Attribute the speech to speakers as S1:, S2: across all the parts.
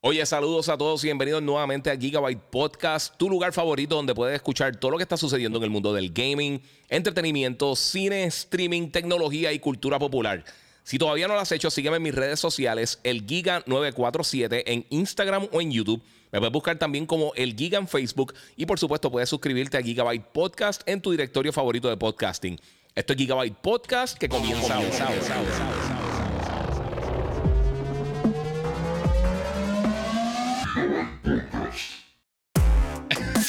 S1: Oye, saludos a todos y bienvenidos nuevamente a Gigabyte Podcast, tu lugar favorito donde puedes escuchar todo lo que está sucediendo en el mundo del gaming, entretenimiento, cine, streaming, tecnología y cultura popular. Si todavía no lo has hecho, sígueme en mis redes sociales, el Giga947 en Instagram o en YouTube. Me puedes buscar también como el Giga en Facebook y por supuesto puedes suscribirte a Gigabyte Podcast en tu directorio favorito de podcasting. Esto es Gigabyte Podcast que comienza,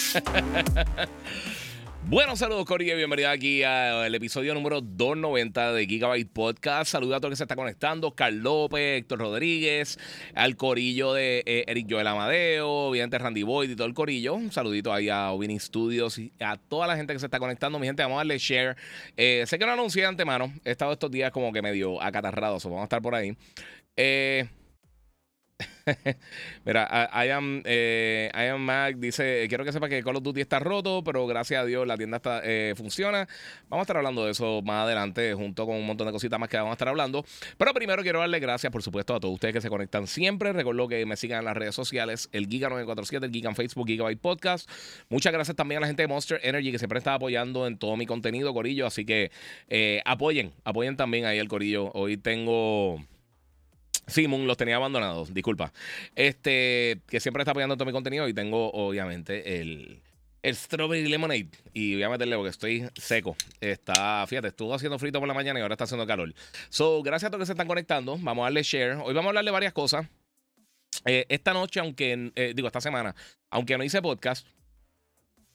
S1: Bueno, saludos Corillo y bienvenido aquí al episodio número 290 de Gigabyte Podcast. Saludos a todos los que se están conectando, Carl López, Héctor Rodríguez, al Corillo de eh, Eric Joel Amadeo, obviamente Randy Boyd y todo el Corillo. Un saludito ahí a Ovini Studios y a toda la gente que se está conectando. Mi gente, vamos a darle share. Eh, sé que no anuncié de antemano, he estado estos días como que medio acatarrado, vamos a estar por ahí. Eh, Mira, I am, eh, I am Mac dice: Quiero que sepa que Call of Duty está roto, pero gracias a Dios la tienda eh, funciona. Vamos a estar hablando de eso más adelante, junto con un montón de cositas más que vamos a estar hablando. Pero primero quiero darle gracias, por supuesto, a todos ustedes que se conectan siempre. Recuerdo que me sigan en las redes sociales: el Giga947, el Giga en Facebook, Gigabyte Podcast. Muchas gracias también a la gente de Monster Energy que siempre está apoyando en todo mi contenido, Corillo. Así que eh, apoyen, apoyen también ahí el Corillo. Hoy tengo. Simon los tenía abandonados, disculpa. Este, que siempre está apoyando todo mi contenido y tengo obviamente el, el Strawberry Lemonade. Y voy a meterle porque estoy seco. Está, fíjate, estuvo haciendo frito por la mañana y ahora está haciendo calor. So, gracias a todos que se están conectando. Vamos a darle share. Hoy vamos a hablar de varias cosas. Eh, esta noche, aunque, eh, digo, esta semana, aunque no hice podcast,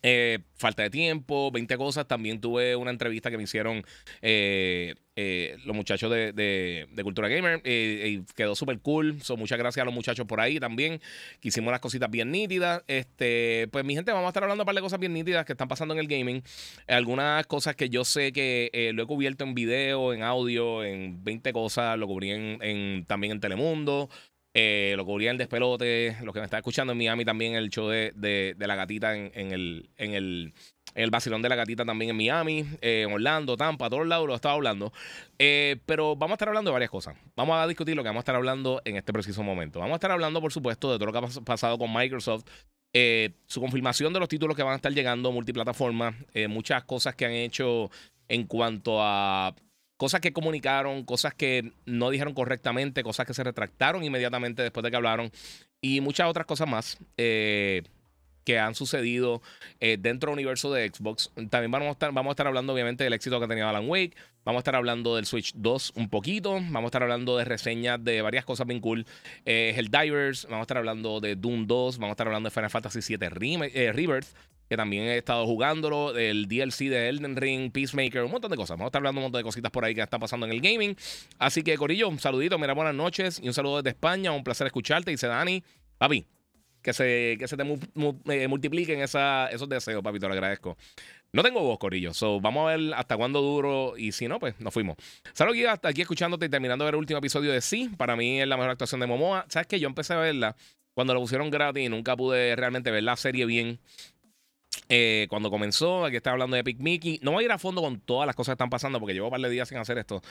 S1: eh, falta de tiempo, 20 cosas. También tuve una entrevista que me hicieron eh, eh, los muchachos de, Cultura Gamer. y quedó súper cool. muchas gracias a los muchachos por ahí también. Que hicimos las cositas bien nítidas. Este, pues mi gente, vamos a estar hablando de un par de cosas bien nítidas que están pasando en el gaming. Algunas cosas que yo sé que lo he cubierto en video, en audio, en 20 cosas. Lo cubrí en, también en Telemundo. Eh, lo cubría el despelote. Los que me están escuchando en Miami también, el show de, de, la gatita en, en, el, en, el, en el vacilón de la gatita también en Miami, eh, en Orlando, Tampa, todos lados lo estaba hablando. Eh, pero vamos a estar hablando de varias cosas. Vamos a discutir lo que vamos a estar hablando en este preciso momento. Vamos a estar hablando, por supuesto, de todo lo que ha pasado con Microsoft. su confirmación de los títulos que van a estar llegando multiplataforma, muchas cosas que han hecho en cuanto a cosas que comunicaron, cosas que no dijeron correctamente, cosas que se retractaron inmediatamente después de que hablaron y muchas otras cosas más. Eh, que han sucedido eh, dentro del universo de Xbox. También vamos a, estar, hablando, obviamente, del éxito que ha tenido Alan Wake. Vamos a estar hablando del Switch 2 un poquito. Vamos a estar hablando de reseñas de varias cosas bien cool. Eh, Helldivers. Vamos a estar hablando de Doom 2. Vamos a estar hablando de Final Fantasy VII Rebirth que también he estado jugándolo, el DLC de Elden Ring, Peacemaker, un montón de cosas. Vamos a estar hablando un montón de cositas por ahí que están pasando en el gaming. Así que, Corillo, un saludito, mira, buenas noches y un saludo desde España. Un placer escucharte. Dice Dani, papi, que se, que se te eh, multipliquen esos deseos, papi, te lo agradezco. No tengo voz, Corillo. So, vamos a ver hasta cuándo duro. Y si no, pues nos fuimos. Saludos hasta aquí escuchándote y terminando de ver el último episodio de Sí. Para mí es la mejor actuación de Momoa. ¿Sabes que Yo empecé a verla cuando la pusieron gratis y nunca pude realmente ver la serie bien. Eh, cuando comenzó, aquí está hablando de Epic Mickey. No voy a ir a fondo con todas las cosas que están pasando porque llevo un par de días sin hacer esto.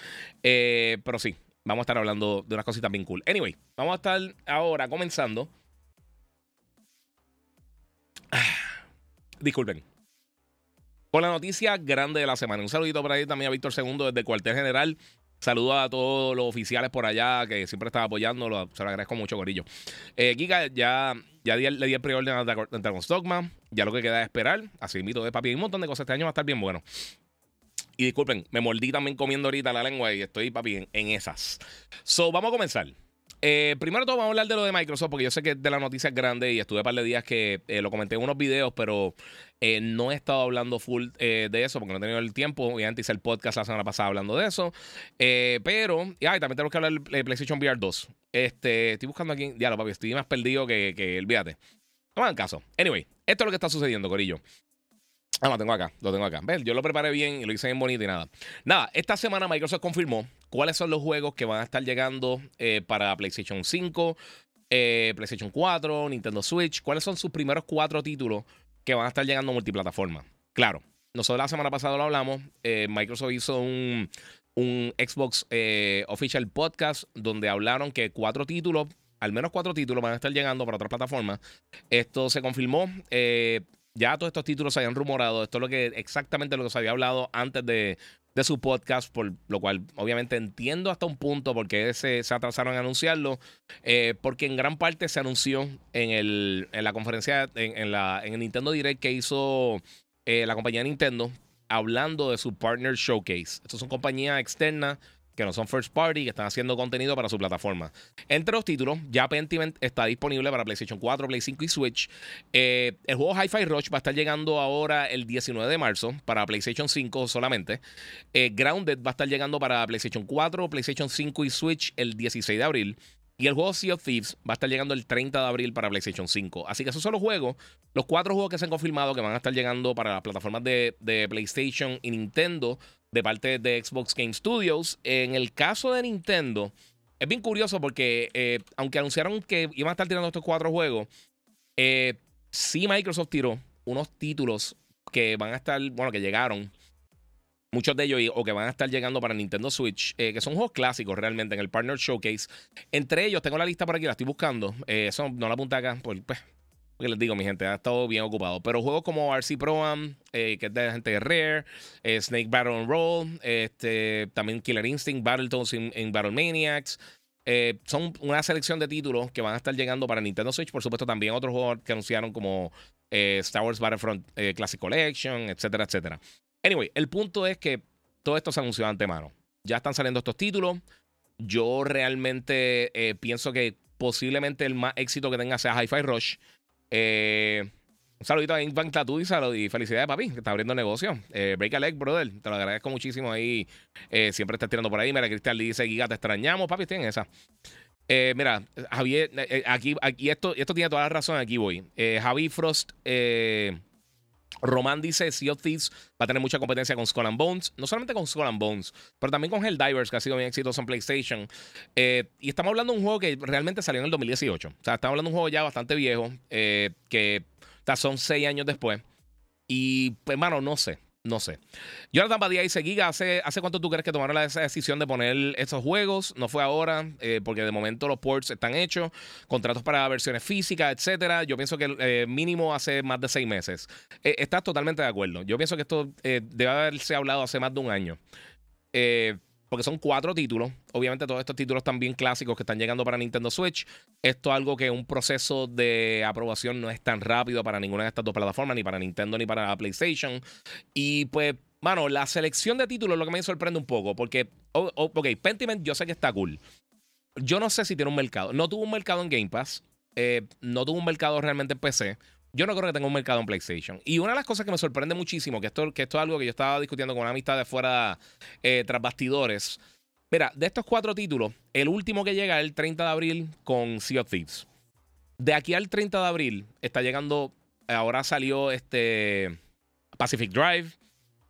S1: Eh, pero sí, vamos a estar hablando de unas cositas bien cool. Anyway, vamos a estar ahora comenzando. disculpen. Con la noticia grande de la semana. Un saludito por ahí también a Víctor Segundo desde el cuartel general. Saludos a todos los oficiales por allá que siempre están apoyando. Se lo agradezco mucho, Gorillo. Eh, Giga, ya, ya le di el preorden a Dragon Stockman. Ya lo que queda es esperar. Así mito de papi. Hay un montón de cosas. Este año va a estar bien bueno. Y disculpen, me mordí también comiendo ahorita la lengua y estoy, papi, en, esas. So, vamos a comenzar. Eh, primero todo vamos a hablar de lo de Microsoft, porque yo sé que de las noticias grandes y estuve un par de días que eh, lo comenté en unos videos, pero eh, no he estado hablando full de eso porque no he tenido el tiempo. Obviamente hice el podcast la semana pasada hablando de eso. pero, y también tenemos que hablar de PlayStation VR 2. Este, estoy buscando aquí, ya lo papi, estoy más perdido que, que el viate. No me hagan caso. Anyway, esto es lo que está sucediendo, Corillo. Ah, lo tengo acá, lo tengo acá. Yo lo preparé bien y lo hice bien bonito y nada. Nada, esta semana Microsoft confirmó cuáles son los juegos que van a estar llegando eh, para PlayStation 5, eh, PlayStation 4, Nintendo Switch. ¿Cuáles son sus primeros cuatro títulos que van a estar llegando multiplataforma? Claro, nosotros la semana pasada lo hablamos. Eh, Microsoft hizo un, un Xbox Official Podcast donde hablaron que cuatro títulos al menos cuatro títulos van a estar llegando para otras plataformas. Esto se confirmó. Ya todos estos títulos se habían rumorado. Esto es lo que exactamente lo que se había hablado antes de, su podcast, por lo cual obviamente entiendo hasta un punto por qué se, se atrasaron a anunciarlo, eh, porque en gran parte se anunció en, el, en la conferencia, en, la, en el Nintendo Direct que hizo eh, la compañía Nintendo, hablando de su Partner Showcase. Estas son compañías externas que no son first party, que están haciendo contenido para su plataforma. Entre los títulos, ya Pentiment está disponible para PlayStation 4, Play 5 y Switch. Eh, el juego Hi-Fi Rush va a estar llegando ahora el 19 de marzo para PlayStation 5 solamente. Eh, Grounded va a estar llegando para PlayStation 4, PlayStation 5 y Switch el 16 de abril. Y el juego Sea of Thieves va a estar llegando el 30 de abril para PlayStation 5. Así que esos son los juegos, los cuatro juegos que se han confirmado que van a estar llegando para las plataformas de, de PlayStation y Nintendo de parte de Xbox Game Studios. En el caso de Nintendo, es bien curioso porque eh, aunque anunciaron que iban a estar tirando estos cuatro juegos, eh, sí Microsoft tiró unos títulos que van a estar, bueno, que llegaron. Muchos de ellos o que van a estar llegando para Nintendo Switch, eh, que son juegos clásicos realmente en el Partner Showcase. Entre ellos, tengo la lista por aquí, la estoy buscando. eso no la apunté acá, pues, pues que les digo, mi gente, ha estado bien ocupado. Pero juegos como RC Pro Am, eh, que es de la gente de Rare, eh, Snake Battle and Roll, este, también Killer Instinct, Battletoads en Battle Maniacs. Eh, son una selección de títulos que van a estar llegando para Nintendo Switch. Por supuesto, también otros juegos que anunciaron como Star Wars Battlefront Classic Collection, etcétera, etcétera. Anyway, el punto es que todo esto se anunció de antemano. Ya están saliendo estos títulos. Yo realmente pienso que posiblemente el más éxito que tenga sea Hi-Fi Rush. Eh, un saludito a Inkbank Tattoo y, salud y felicidades, papi, que está abriendo negocio. Eh, break a leg, brother. Te lo agradezco muchísimo ahí. Eh, siempre estás tirando por ahí. Mira, Cristian le dice, Giga, te extrañamos, papi, tienen esa. mira, Javier, aquí, aquí esto, esto tiene toda la razón, aquí voy. Javi Frost Román dice Sea of Thieves va a tener mucha competencia con Skull and Bones. No solamente con Skull and Bones, pero también con Helldivers, que ha sido bien exitoso en PlayStation. Eh, y estamos hablando de un juego que realmente salió en el 2018. O sea, estamos hablando de un juego ya bastante viejo, eh, que son seis años después. Y, pues, hermano, no sé. No sé. Jonathan Badía dice, Giga, ¿hace, ¿hace cuánto tú crees que tomaron la decisión de poner estos juegos? No fue ahora, eh, porque de momento los ports están hechos, contratos para versiones físicas, etcétera. Yo pienso que eh, mínimo hace más de seis meses. Eh, estás totalmente de acuerdo. Yo pienso que esto debe haberse hablado hace más de un año. Eh, porque son cuatro títulos. Obviamente todos estos títulos también clásicos que están llegando para Nintendo Switch. Esto es algo que un proceso de aprobación no es tan rápido para ninguna de estas dos plataformas, ni para Nintendo ni para PlayStation. Y pues, mano, la selección de títulos es lo que me sorprende un poco, porque, ok, Pentiment yo sé que está cool. Yo no sé si tiene un mercado. No tuvo un mercado en Game Pass. Eh, no tuvo un mercado realmente en PC. Yo no creo que tenga un mercado en PlayStation. Y una de las cosas que me sorprende muchísimo, que esto, que esto es algo que yo estaba discutiendo con una amistad de fuera eh, tras bastidores. Mira, de estos cuatro títulos, el último que llega es el 30 de abril con Sea of Thieves. De aquí al 30 de abril está llegando. Ahora salió este Pacific Drive.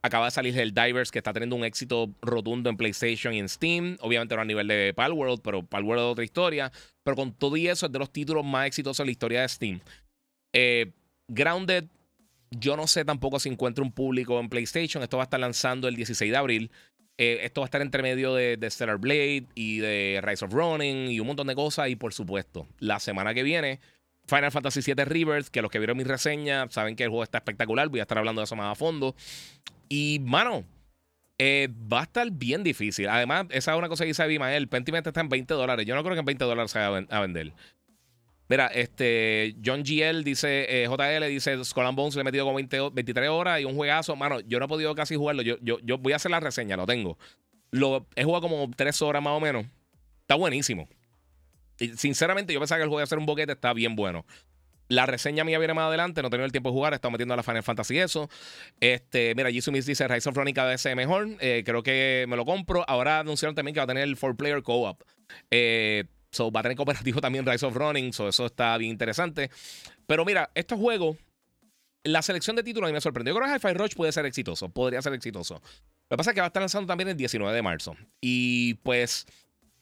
S1: Acaba de salir el Divers, que está teniendo un éxito rotundo en PlayStation y en Steam. Obviamente no a nivel de Palworld, pero Palworld es otra historia. Pero con todo y eso es de los títulos más exitosos en la historia de Steam. Eh, Grounded, yo no sé tampoco si encuentra un público en PlayStation. Esto va a estar lanzando el 16 de abril. Eh, esto va a estar entre medio de, Stellar Blade y de Rise of Running y un montón de cosas. Y por supuesto, la semana que viene, Final Fantasy VII Rebirth, que los que vieron mi reseña saben que el juego está espectacular. Voy a estar hablando de eso más a fondo. Y, mano, eh, va a estar bien difícil. Además, esa es una cosa que dice Abimael. Pentiment está en 20 dólares. Yo no creo que en 20 dólares se vaya a vender. Mira, este, John GL dice, eh, JL dice, Skull and Bones le he metido como 23 horas y un juegazo. Mano, yo no he podido casi jugarlo. Yo, yo, yo voy a hacer la reseña, lo tengo. Lo, he jugado como 3 horas más o menos. Está buenísimo. Y sinceramente, yo pensaba que el juego iba a un boquete, está bien bueno. La reseña mía viene más adelante, no tengo el tiempo de jugar, he metiendo a la Final Fantasy eso. Este, mira, Jisoo dice Rise of Running cada vez es mejor. Eh, creo que me lo compro. Ahora anunciaron también que va a tener el 4-player co-op. Eh, So, va a tener cooperativo también Rise of Running. So, eso está bien interesante. Pero mira, estos juegos, la selección de títulos a mí me sorprendió. Yo creo que Hi-Fi Rush puede ser exitoso. Podría ser exitoso. Lo que pasa es que va a estar lanzando también el 19 de marzo. Y pues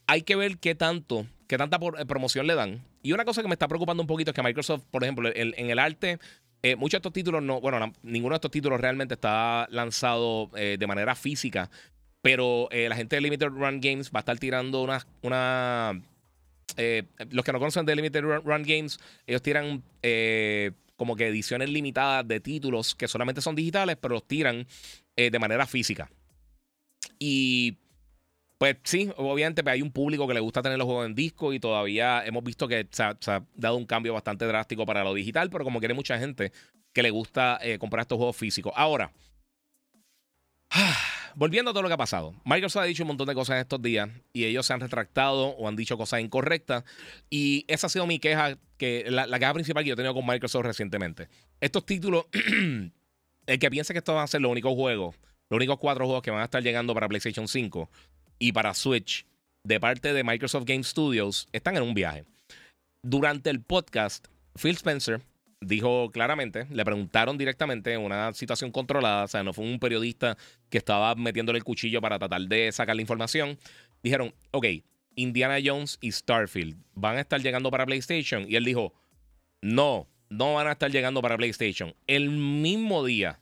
S1: hay que ver qué tanto, qué tanta eh, promoción le dan. Y una cosa que me está preocupando un poquito es que Microsoft, por ejemplo, en el arte, eh, muchos de estos títulos no, bueno, ninguno de estos títulos realmente está lanzado eh, de manera física. Pero la gente de Limited Run Games va a estar tirando una, una eh, los que no conocen de Limited Run, Games, ellos tiran eh, como que ediciones limitadas de títulos que solamente son digitales, pero los tiran de manera física. Y pues sí, obviamente pues, hay un público que le gusta tener los juegos en disco y todavía hemos visto que se ha, dado un cambio bastante drástico para lo digital, pero como quiere mucha gente que le gusta comprar estos juegos físicos. Ahora, volviendo a todo lo que ha pasado, Microsoft ha dicho un montón de cosas estos días y ellos se han retractado o han dicho cosas incorrectas. Y esa ha sido mi queja, que la, queja principal que yo he tenido con Microsoft recientemente. Estos títulos, el que piense que estos van a ser los únicos juegos, los únicos cuatro juegos que van a estar llegando para PlayStation 5 y para Switch de parte de Microsoft Game Studios, están en un viaje. Durante el podcast, Phil Spencer dijo claramente, le preguntaron directamente en una situación controlada, o sea, no fue un periodista que estaba metiéndole el cuchillo para tratar de sacar la información. Dijeron, ok, Indiana Jones y Starfield van a estar llegando para PlayStation. Y él dijo, no, no van a estar llegando para PlayStation. El mismo día,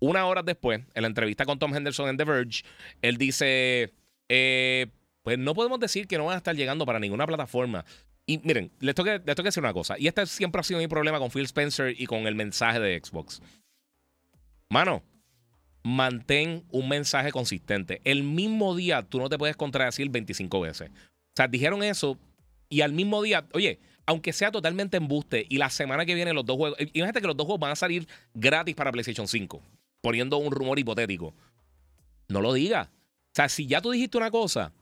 S1: una hora después, en la entrevista con Tom Henderson en The Verge, él dice, eh, pues no podemos decir que no van a estar llegando para ninguna plataforma. Y miren, les tengo, que, les decir una cosa. Y este siempre ha sido mi problema con Phil Spencer y con el mensaje de Xbox. Mano, mantén un mensaje consistente. El mismo día tú no te puedes contradecir 25 veces. O sea, dijeron eso y al mismo día, oye, aunque sea totalmente embuste y la semana que viene los dos juegos, imagínate que los dos juegos van a salir gratis para PlayStation 5, poniendo un rumor hipotético. No lo digas. O sea, si ya tú dijiste una cosa,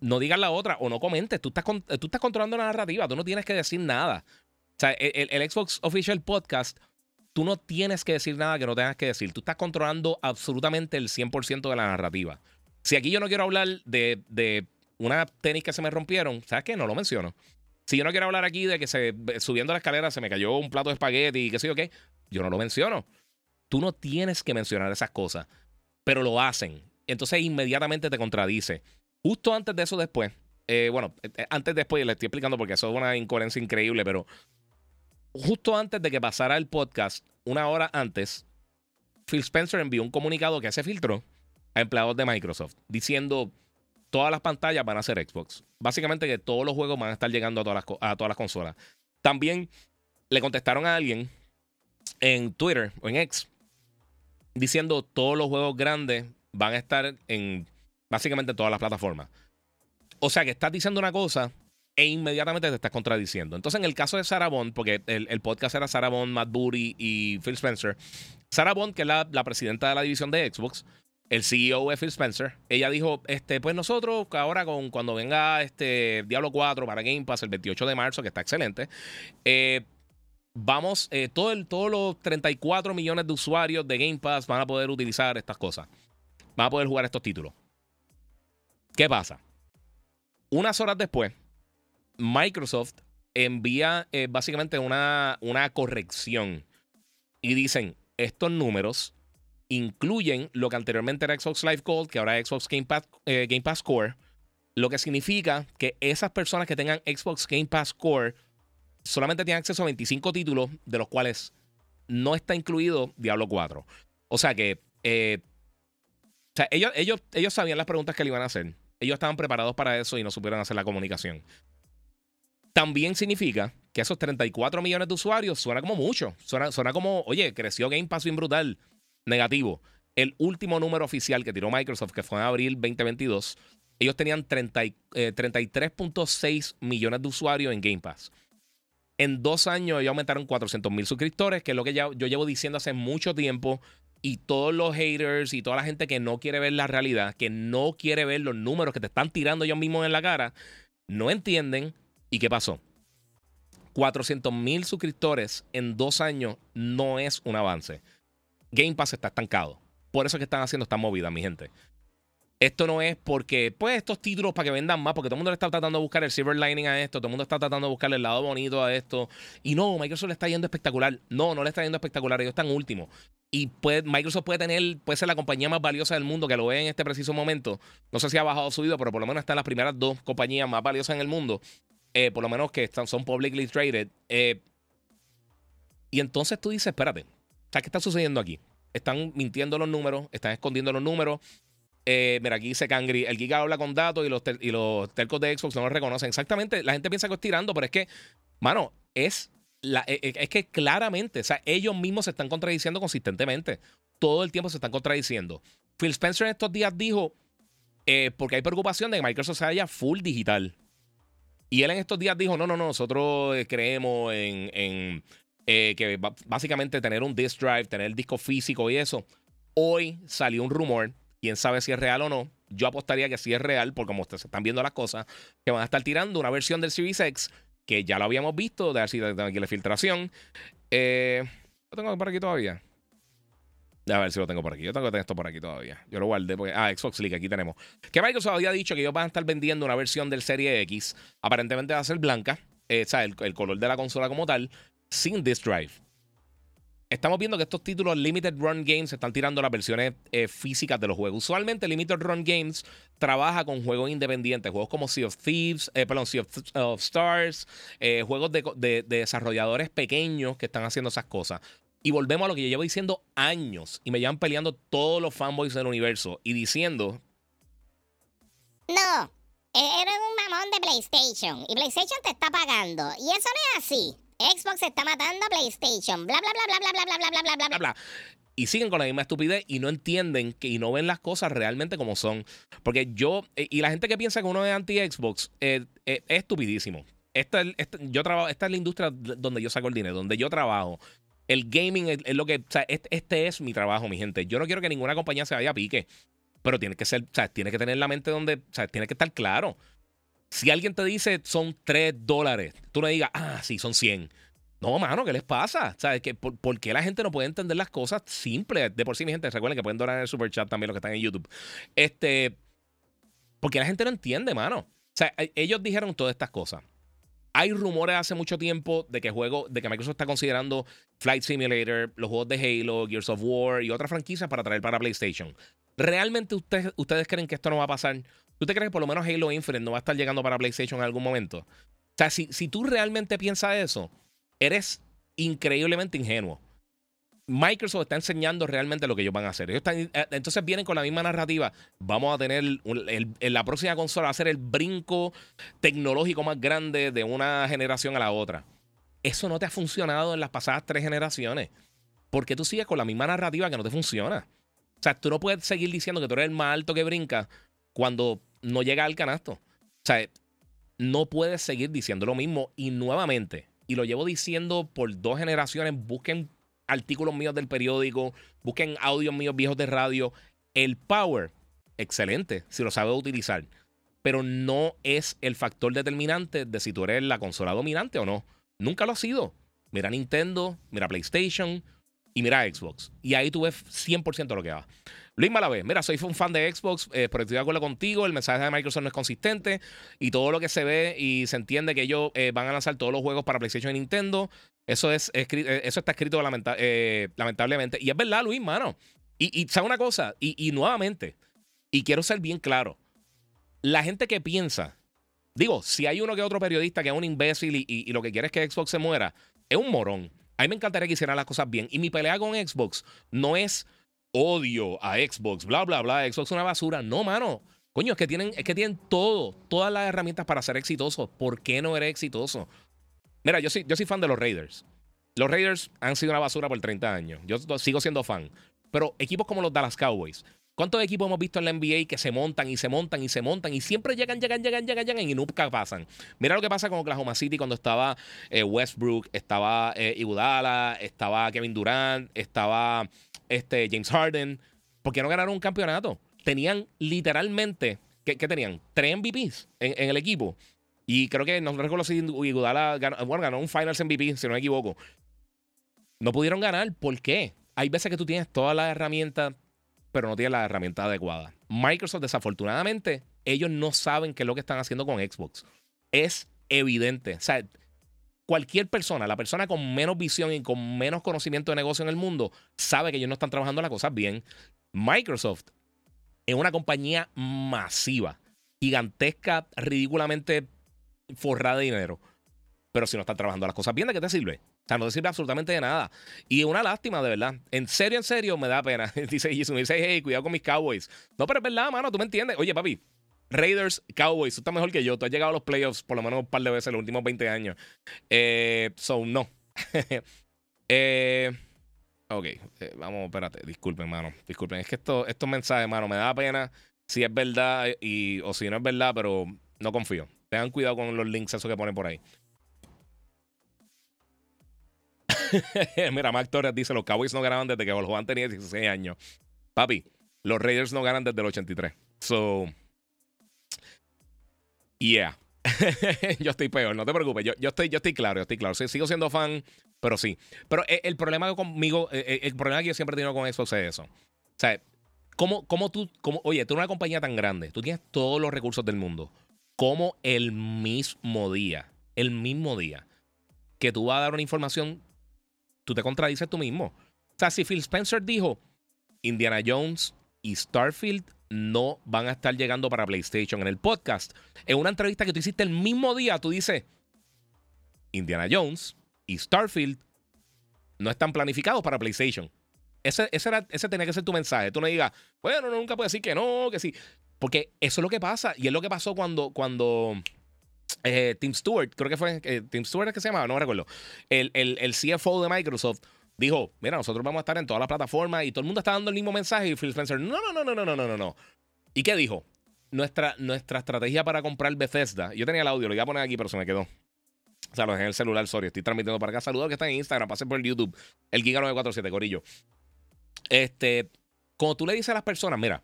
S1: no digas la otra o no comentes. Tú estás, tú estás controlando la narrativa, tú no tienes que decir nada. O sea, el, Xbox Official Podcast, tú no tienes que decir nada que no tengas que decir. Tú estás controlando absolutamente el 100% de la narrativa. Si aquí yo no quiero hablar de, de una tenis que se me rompieron, ¿sabes qué? No lo menciono. Si yo no quiero hablar aquí de que se, subiendo la escalera se me cayó un plato de espagueti y qué sé yo qué, yo no lo menciono. Tú no tienes que mencionar esas cosas, pero lo hacen. Entonces inmediatamente te contradice. Justo antes de eso, después, eh, bueno, eh, antes después, le estoy explicando porque eso es una incoherencia increíble, pero justo antes de que pasara el podcast, una hora antes, Phil Spencer envió un comunicado que se filtró a empleados de Microsoft diciendo todas las pantallas van a ser Xbox. Básicamente que todos los juegos van a estar llegando a todas las, a todas las consolas. También le contestaron a alguien en Twitter o en X diciendo todos los juegos grandes van a estar en Básicamente todas las plataformas. O sea que estás diciendo una cosa e inmediatamente te estás contradiciendo. Entonces, en el caso de Sarah Bond, porque el, podcast era Sarah Bond, Matt Booty y Phil Spencer, Sarah Bond, que es la, presidenta de la división de Xbox, el CEO es Phil Spencer, ella dijo, este, pues nosotros ahora con, cuando venga este Diablo 4 para Game Pass el 28 de marzo, que está excelente, eh, vamos, eh, todo todos los 34 millones de usuarios de Game Pass van a poder utilizar estas cosas. Van a poder jugar estos títulos. ¿Qué pasa? Unas horas después, Microsoft envía eh, básicamente una, una corrección y dicen, estos números incluyen lo que anteriormente era Xbox Live Gold, que ahora es Xbox Game Pass, eh, Game Pass Core, lo que significa que esas personas que tengan Xbox Game Pass Core solamente tienen acceso a 25 títulos, de los cuales no está incluido Diablo 4. O sea que eh, o sea, ellos, ellos, ellos sabían las preguntas que le iban a hacer. Ellos estaban preparados para eso y no supieron hacer la comunicación. También significa que esos 34 millones de usuarios suena como mucho. Suena, suena como, oye, creció Game Pass bien brutal. Negativo. El último número oficial que tiró Microsoft, que fue en abril 2022, ellos tenían 33.6 eh, millones de usuarios en Game Pass. En dos años ellos aumentaron 400 mil suscriptores, que es lo que yo llevo diciendo hace mucho tiempo y todos los haters y toda la gente que no quiere ver la realidad, que no quiere ver los números que te están tirando ellos mismos en la cara, no entienden. ¿Y qué pasó? 400 mil suscriptores en dos años no es un avance. Game Pass está estancado. Por eso es que están haciendo esta movida, mi gente. Esto no es porque, pues, estos títulos para que vendan más, porque todo el mundo le está tratando de buscar el silver lining a esto, todo el mundo está tratando de buscar el lado bonito a esto. Y no, Microsoft le está yendo espectacular. No, no le está yendo espectacular, ellos están últimos. Y puede, Microsoft puede tener, puede ser la compañía más valiosa del mundo, que lo ve en este preciso momento. No sé si ha bajado o subido, pero por lo menos están las primeras dos compañías más valiosas en el mundo. Eh, por lo menos que están, son publicly traded. Eh, y entonces tú dices, espérate, ¿qué está sucediendo aquí? Están mintiendo los números, están escondiendo los números Eh, mira, aquí dice Cangri, el Giga habla con datos y los, y los telcos de Xbox no lo reconocen. Exactamente, la gente piensa que es tirando, pero es que, mano, es, e, e, es que claramente, o sea, ellos mismos se están contradiciendo consistentemente. Todo el tiempo se están contradiciendo. Phil Spencer en estos días dijo, eh, porque hay preocupación de que Microsoft se haya full digital. Y él en estos días dijo, no, no, no, nosotros eh, creemos en, eh, que básicamente tener un disk drive, tener el disco físico y eso. Hoy salió un rumor, quién sabe si es real o no. Yo apostaría que sí es real, porque como ustedes están viendo las cosas, que van a estar tirando una versión del Series X, que ya lo habíamos visto, de así de aquí la filtración. Eh, lo tengo por aquí todavía. A ver si lo tengo por aquí. Yo tengo que tener esto por aquí todavía. Yo lo guardé porque. Ah, Xbox League, aquí tenemos. Que Microsoft había dicho que ellos van a estar vendiendo una versión del Serie X. Aparentemente va a ser blanca. Eh, o sea, el, color de la consola como tal. Sin disk drive. Estamos viendo que estos títulos Limited Run Games están tirando las versiones eh, físicas de los juegos. Usualmente Limited Run Games trabaja con juegos independientes, juegos como Sea of Thieves, eh, perdón, Sea of, Stars, juegos de, desarrolladores pequeños que están haciendo esas cosas. Y volvemos a lo que yo llevo diciendo años y me llevan peleando todos los fanboys del universo y diciendo...
S2: No, eres un mamón de PlayStation y PlayStation te está pagando. Y eso no es así. Xbox está matando a PlayStation. Bla, bla, bla, bla, bla, bla, bla, bla, bla, bla, bla, bla.
S1: Y siguen con la misma estupidez y no entienden que, y no ven las cosas realmente como son. Porque yo, y la gente que piensa que uno es anti-Xbox, es estupidísimo. Esta, es la industria donde yo saco el dinero, donde yo trabajo. El gaming es, lo que. O sea, este, es mi trabajo, mi gente. Yo no quiero que ninguna compañía se vaya a pique. Pero tiene que ser, o sea, tiene que tener la mente donde. O sea, tiene que estar claro. Si alguien te dice son 3 dólares, tú no digas, ah, sí, son 100. No, mano, ¿qué les pasa? ¿Sabes? Que por, qué la gente no puede entender las cosas simples? De por sí, mi gente, recuerden que pueden donar en el super chat también los que están en YouTube. Este. Porque la gente no entiende, mano. O sea, e, ellos dijeron todas estas cosas. Hay rumores hace mucho tiempo de que juego, de que Microsoft está considerando Flight Simulator, los juegos de Halo, Gears of War y otras franquicias para traer para PlayStation. ¿Realmente ustedes creen que esto no va a pasar? ¿Tú te crees que por lo menos Halo Infinite no va a estar llegando para PlayStation en algún momento? O sea, si, si tú realmente piensas eso, eres increíblemente ingenuo. Microsoft está enseñando realmente lo que ellos van a hacer. Eh, entonces vienen con la misma narrativa. Vamos a tener en la próxima consola va a ser el brinco tecnológico más grande de una generación a la otra. Eso no te ha funcionado en las pasadas tres generaciones. Porque tú sigues con la misma narrativa que no te funciona. O sea, tú no puedes seguir diciendo que tú eres el más alto que brinca cuando no llega al canasto. O sea, no puedes seguir diciendo lo mismo. Y nuevamente, y lo llevo diciendo por dos generaciones, busquen artículos míos del periódico, busquen audios míos viejos de radio. El power, excelente, si lo sabes utilizar. Pero no es el factor determinante de si tú eres la consola dominante o no. Nunca lo ha sido. Mira Nintendo, mira PlayStation y mira Xbox. Y ahí tú ves 100% lo que va. Luis Malavé, mira, soy un fan de Xbox, eh, pero estoy de acuerdo contigo, el mensaje de Microsoft no es consistente y todo lo que se ve y se entiende que ellos eh, van a lanzar todos los juegos para PlayStation y Nintendo, eso, es, eh, eso está escrito lamentablemente. Y es verdad, Luis, mano. Y, y ¿sabe una cosa? Y, nuevamente, y quiero ser bien claro, la gente que piensa, digo, si hay uno que otro periodista que es un imbécil y, y lo que quiere es que Xbox se muera, es un morón. A mí me encantaría que hicieran las cosas bien. Y mi pelea con Xbox no es odio a Xbox, bla, bla, bla, Xbox es una basura. No, mano. Coño, es que tienen, es que tienen todo, todas las herramientas para ser exitosos. ¿Por qué no eres exitoso? Mira, yo soy, yo soy fan de los Raiders. Los Raiders han sido una basura por 30 años. Yo sigo siendo fan. Pero equipos como los Dallas Cowboys, ¿cuántos equipos hemos visto en la NBA que se montan y se montan y se montan y siempre llegan, llegan, llegan, llegan, llegan y nunca pasan? Mira lo que pasa con Oklahoma City cuando estaba eh, Westbrook, estaba eh, estaba Kevin Durant, estaba este, James Harden, ¿por qué no ganaron un campeonato? Tenían literalmente, ¿qué, tenían? Tres MVPs en, el equipo. Y creo que no recuerdo si Iguodala ganó, bueno, ganó un Finals MVP, si no me equivoco. No pudieron ganar, ¿por qué? Hay veces que tú tienes todas las herramientas, pero no tienes la herramienta adecuada. Microsoft, desafortunadamente, ellos no saben qué es lo que están haciendo con Xbox. Es evidente. O sea, cualquier persona, la persona con menos visión y con menos conocimiento de negocio en el mundo, sabe que ellos no están trabajando las cosas bien. Microsoft es una compañía masiva, gigantesca, ridículamente forrada de dinero. Pero si no están trabajando las cosas bien, ¿de qué te sirve? O sea, no te sirve absolutamente de nada. Y es una lástima, de verdad. En serio, en serio, me da pena. dice Jason, dice, hey, cuidado con mis Cowboys. No, pero es verdad, mano, tú me entiendes. Oye, papi, Raiders, Cowboys, tú estás mejor que yo. Tú has llegado a los playoffs por lo menos un par de veces en los últimos 20 años. Eh, so, no. eh, ok, eh, vamos, espérate. Disculpen, mano. Disculpen. Es que esto, estos mensajes, mano, me da pena si es verdad y, o si no es verdad, pero no confío. Tengan cuidado con los links esos que ponen por ahí. Mira, Mac Torres dice: Los Cowboys no ganaban desde que Juan tenía 16 años. Papi, los Raiders no ganan desde el 83. So, yeah. yo estoy peor, no te preocupes. Yo, yo, estoy, yo estoy claro, yo estoy claro. sigo siendo fan, pero sí. Pero el, el problema conmigo, el, el, problema que yo siempre he tenido con Xbox es eso. O sea, ¿cómo, cómo tú, cómo, oye, tú eres una compañía tan grande, tú tienes todos los recursos del mundo. ¿Cómo el mismo día, el mismo día que tú vas a dar una información tú te contradices tú mismo. O sea, si Phil Spencer dijo, Indiana Jones y Starfield no van a estar llegando para PlayStation en el podcast, en una entrevista que tú hiciste el mismo día, tú dices, Indiana Jones y Starfield no están planificados para PlayStation. Ese, ese, era, ese tenía que ser tu mensaje. Tú no digas, bueno, nunca puedes decir que no, que sí. Porque eso es lo que pasa. Y es lo que pasó cuando, cuando eh, Tim Stewart, creo que fue eh, Tim Stewart es que se llamaba, no me recuerdo. El, el, el, CFO de Microsoft dijo: Mira, nosotros vamos a estar en todas las plataformas y todo el mundo está dando el mismo mensaje. Y Phil Spencer, no, no, no, no, no, no, no, no. ¿Y qué dijo? Nuestra, nuestra estrategia para comprar Bethesda. Yo tenía el audio, lo iba a poner aquí, pero se me quedó. O sea, lo dejé en el celular, sorry. Estoy transmitiendo para acá. Saludos que están en Instagram, pasen por el YouTube. El Giga 947, Corillo. Este, como tú le dices a las personas, mira,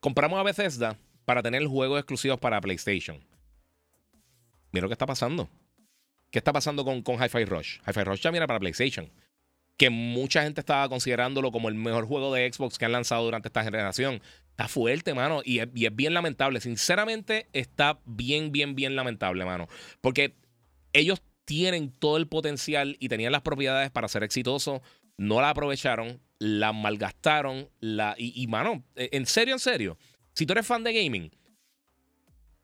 S1: compramos a Bethesda para tener juegos exclusivos para PlayStation. Mira lo que está pasando. ¿Qué está pasando con, con Hi-Fi Rush? Hi-Fi Rush ya viene para PlayStation. Que mucha gente estaba considerándolo como el mejor juego de Xbox que han lanzado durante esta generación. Está fuerte, mano. Y es, bien lamentable. Sinceramente, está bien, bien, bien lamentable, mano. Porque ellos tienen todo el potencial y tenían las propiedades para ser exitosos. No la aprovecharon, la malgastaron. La, y, y, mano, en serio, en serio si tú eres fan de gaming,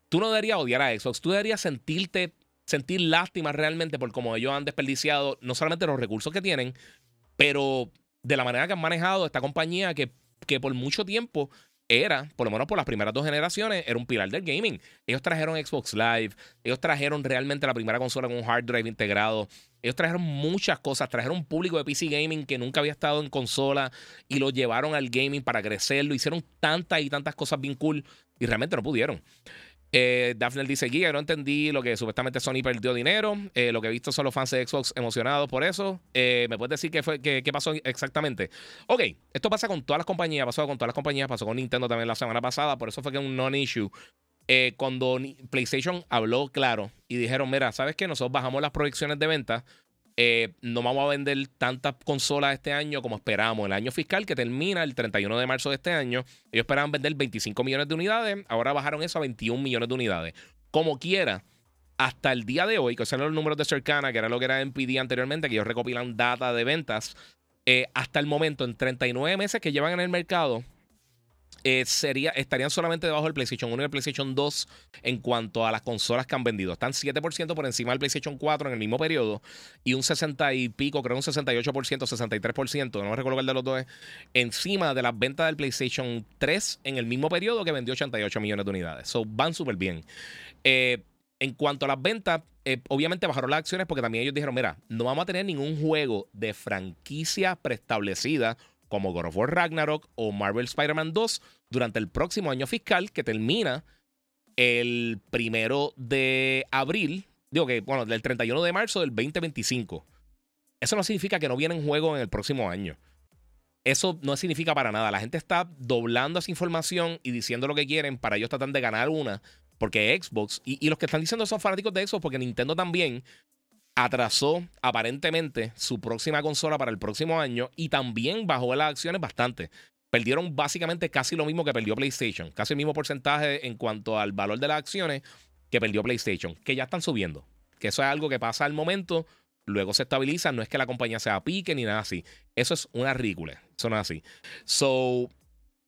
S1: tú no deberías odiar a Xbox, tú deberías sentirte, sentir lástima realmente por cómo ellos han desperdiciado no solamente los recursos que tienen, pero de la manera que han manejado esta compañía que, que por mucho tiempo era, por lo menos por las primeras dos generaciones, era un pilar del gaming. Ellos trajeron Xbox Live, ellos trajeron realmente la primera consola con un hard drive integrado, ellos trajeron muchas cosas, trajeron un público de PC gaming que nunca había estado en consola y lo llevaron al gaming para crecerlo, hicieron tantas y tantas cosas bien cool y realmente no pudieron. Eh, Daphne dice: Guía, no entendí lo que supuestamente Sony perdió dinero. Eh, lo que he visto son los fans de Xbox emocionados por eso. Eh, ¿Me puedes decir qué, fue, qué, pasó exactamente? Ok, esto pasa con todas las compañías, pasó con todas las compañías, pasó con Nintendo también la semana pasada, por eso fue que un non-issue. Eh, cuando PlayStation habló claro y dijeron: Mira, ¿sabes qué? Nosotros bajamos las proyecciones de venta eh, no vamos a vender tantas consolas este año como esperamos. El año fiscal que termina el 31 de marzo de este año, ellos esperaban vender 25 millones de unidades, ahora bajaron eso a 21 millones de unidades. Como quiera, hasta el día de hoy, que son los números de Cercana, que era lo que era NPD anteriormente, que ellos recopilan data de ventas, eh, hasta el momento, en 39 meses que llevan en el mercado, eh, sería, estarían solamente debajo del PlayStation 1 y el PlayStation 2 en cuanto a las consolas que han vendido. Están 7% por encima del PlayStation 4 en el mismo periodo y un 60 y pico, creo un 68%, 63%, no me recuerdo cuál de los dos es, encima de las ventas del PlayStation 3 en el mismo periodo que vendió 88 millones de unidades. So, van súper bien. Eh, en cuanto a las ventas, eh, obviamente bajaron las acciones porque también ellos dijeron, mira, no vamos a tener ningún juego de franquicia preestablecida como God of War Ragnarok o Marvel Spider-Man 2 durante el próximo año fiscal que termina el primero de abril, digo que, bueno, del 31 de marzo del 2025. Eso no significa que no vienen juegos en el próximo año. Eso no significa para nada. La gente está doblando esa información y diciendo lo que quieren para ellos tratar de ganar una. Porque Xbox, y, y los que están diciendo son fanáticos de Xbox, porque Nintendo también atrasó aparentemente su próxima consola para el próximo año y también bajó las acciones bastante. Perdieron básicamente casi lo mismo que perdió PlayStation, casi el mismo porcentaje en cuanto al valor de las acciones que perdió PlayStation, que ya están subiendo. Que eso es algo que pasa al momento, luego se estabiliza, no es que la compañía sea pique ni nada así. Eso es una ridícula, eso no es así. So,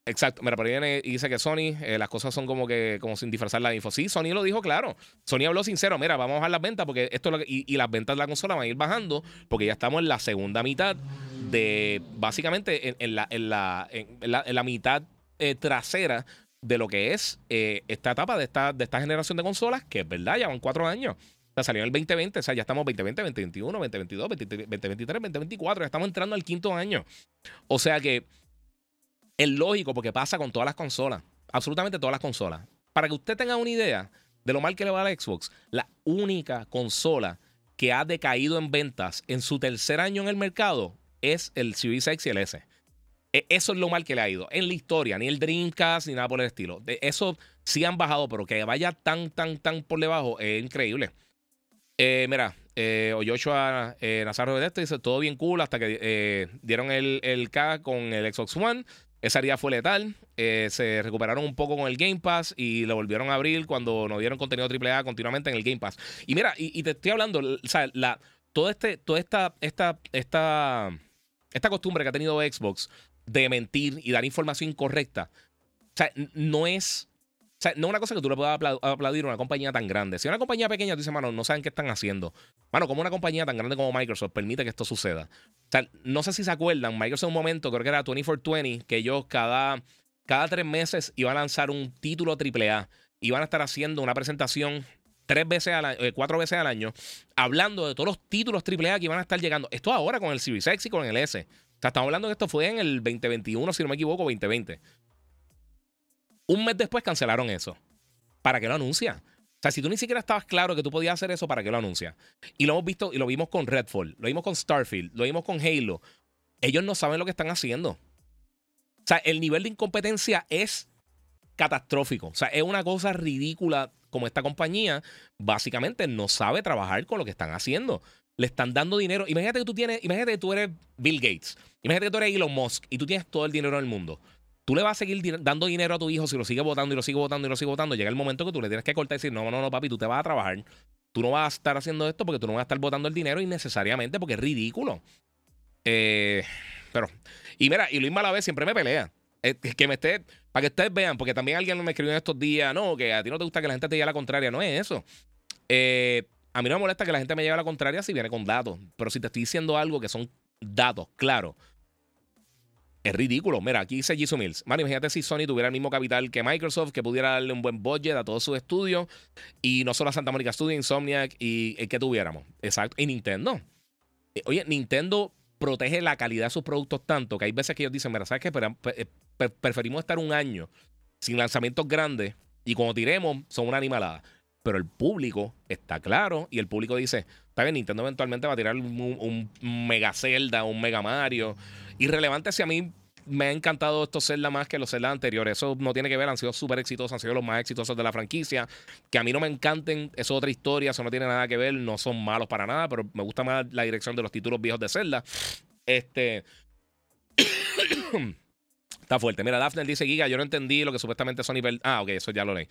S1: Exacto, mira, por ahí viene y dice que Sony, eh, las cosas son como que como sin disfrazar la info. Sí, Sony lo dijo claro. Sony habló sincero, mira, vamos a bajar las ventas porque esto es lo que- y, las ventas de la consola van a ir bajando porque ya estamos en la segunda mitad de, básicamente, en la mitad eh, trasera de lo que es eh, esta etapa de esta, de esta generación de consolas, que es verdad, ya van cuatro años. O sea, salió en el 2020, o sea, ya estamos 2020, 2021, 2022, 2023, 2024, ya estamos entrando al quinto año. O sea que es lógico porque pasa con todas las consolas, absolutamente todas las consolas. Para que usted tenga una idea de lo mal que le va a la Xbox, la única consola que ha decaído en ventas en su tercer año en el mercado es el Series X y el S. E- Eso es lo mal que le ha ido en la historia, ni el Dreamcast ni nada por el estilo. Eso sí han bajado, pero que vaya tan, tan, tan por debajo es increíble. Eh, mira, eh, Oyochoa eh, Nazarro de dice todo bien cool hasta que eh, dieron el, el K con el Xbox One. Esa día fue letal. Eh, se recuperaron un poco con el Game Pass y lo volvieron a abrir cuando nos dieron contenido AAA continuamente en el Game Pass. Y mira, y, te estoy hablando, o sea, la, todo este, toda esta, esta, esta, esta costumbre que ha tenido Xbox de mentir y dar información incorrecta. O sea, no es. O sea, no es una cosa que tú le puedas apla- aplaudir a una compañía tan grande. Si una compañía pequeña, tú dices, mano, no saben qué están haciendo. Mano, como una compañía tan grande como Microsoft permite que esto suceda. O sea, no sé si se acuerdan, Microsoft en un momento, creo que era 2420, que ellos cada, cada tres meses iban a lanzar un título AAA. Iban a estar haciendo una presentación tres veces al año, eh, cuatro veces al año, hablando de todos los títulos AAA que iban a estar llegando. Esto ahora con el Series y con el S. O sea, estamos hablando que esto fue en el 2021, si no me equivoco, 2020. Un mes después cancelaron eso. ¿Para qué lo anuncia? O sea, si tú ni siquiera estabas claro que tú podías hacer eso, ¿para qué lo anuncia? Y lo hemos visto y lo vimos con Redfall, lo vimos con Starfield, lo vimos con Halo. Ellos no saben lo que están haciendo. O sea, el nivel de incompetencia es catastrófico. O sea, es una cosa ridícula como esta compañía básicamente no sabe trabajar con lo que están haciendo. Le están dando dinero. Imagínate que tú tienes, imagínate que tú eres Bill Gates. Imagínate que tú eres Elon Musk y tú tienes todo el dinero del mundo. Tú le vas a seguir dando dinero a tu hijo si lo sigue votando y lo sigue votando y lo sigue votando. Llega el momento que tú le tienes que cortar y decir, no, no, no, papi, tú te vas a trabajar. Tú no vas a estar haciendo esto porque tú no vas a estar votando el dinero innecesariamente porque es ridículo. Eh, pero, y mira, y Luis Malavé siempre me pelea. Eh, que me esté, para que ustedes vean, porque también alguien me escribió en estos días, no, que a ti no te gusta que la gente te lleve a la contraria. No es eso. Eh, a mí no me molesta que la gente me lleve la contraria si viene con datos. Pero si te estoy diciendo algo que son datos, claro. Es ridículo. Mira, aquí dice Jisoo Mills. Mano, imagínate si Sony tuviera el mismo capital que Microsoft, que pudiera darle un buen budget a todos sus estudios. Y no solo a Santa Mónica Studio, Insomniac y el que tuviéramos. Exacto. Y Nintendo. Eh, Oye, Nintendo protege la calidad de sus productos tanto que hay veces que ellos dicen, mira, ¿sabes qué? Pe- preferimos estar un año sin lanzamientos grandes y cuando tiremos son una animalada. Pero el público está claro y el público dice, está bien, Nintendo eventualmente va a tirar un, Mega Zelda, un Mega Mario. Irrelevante si a mí me ha encantado estos Zelda más que los Zelda anteriores. Eso no tiene que ver, han sido súper exitosos, han sido los más exitosos de la franquicia. Que a mí no me encanten, es otra historia, eso no tiene nada que ver, no son malos para nada, pero me gusta más la dirección de los títulos viejos de Zelda. Este. Está fuerte. Mira, Daphne dice Giga, yo no entendí lo que supuestamente Sony Ah, ok, eso ya lo leí.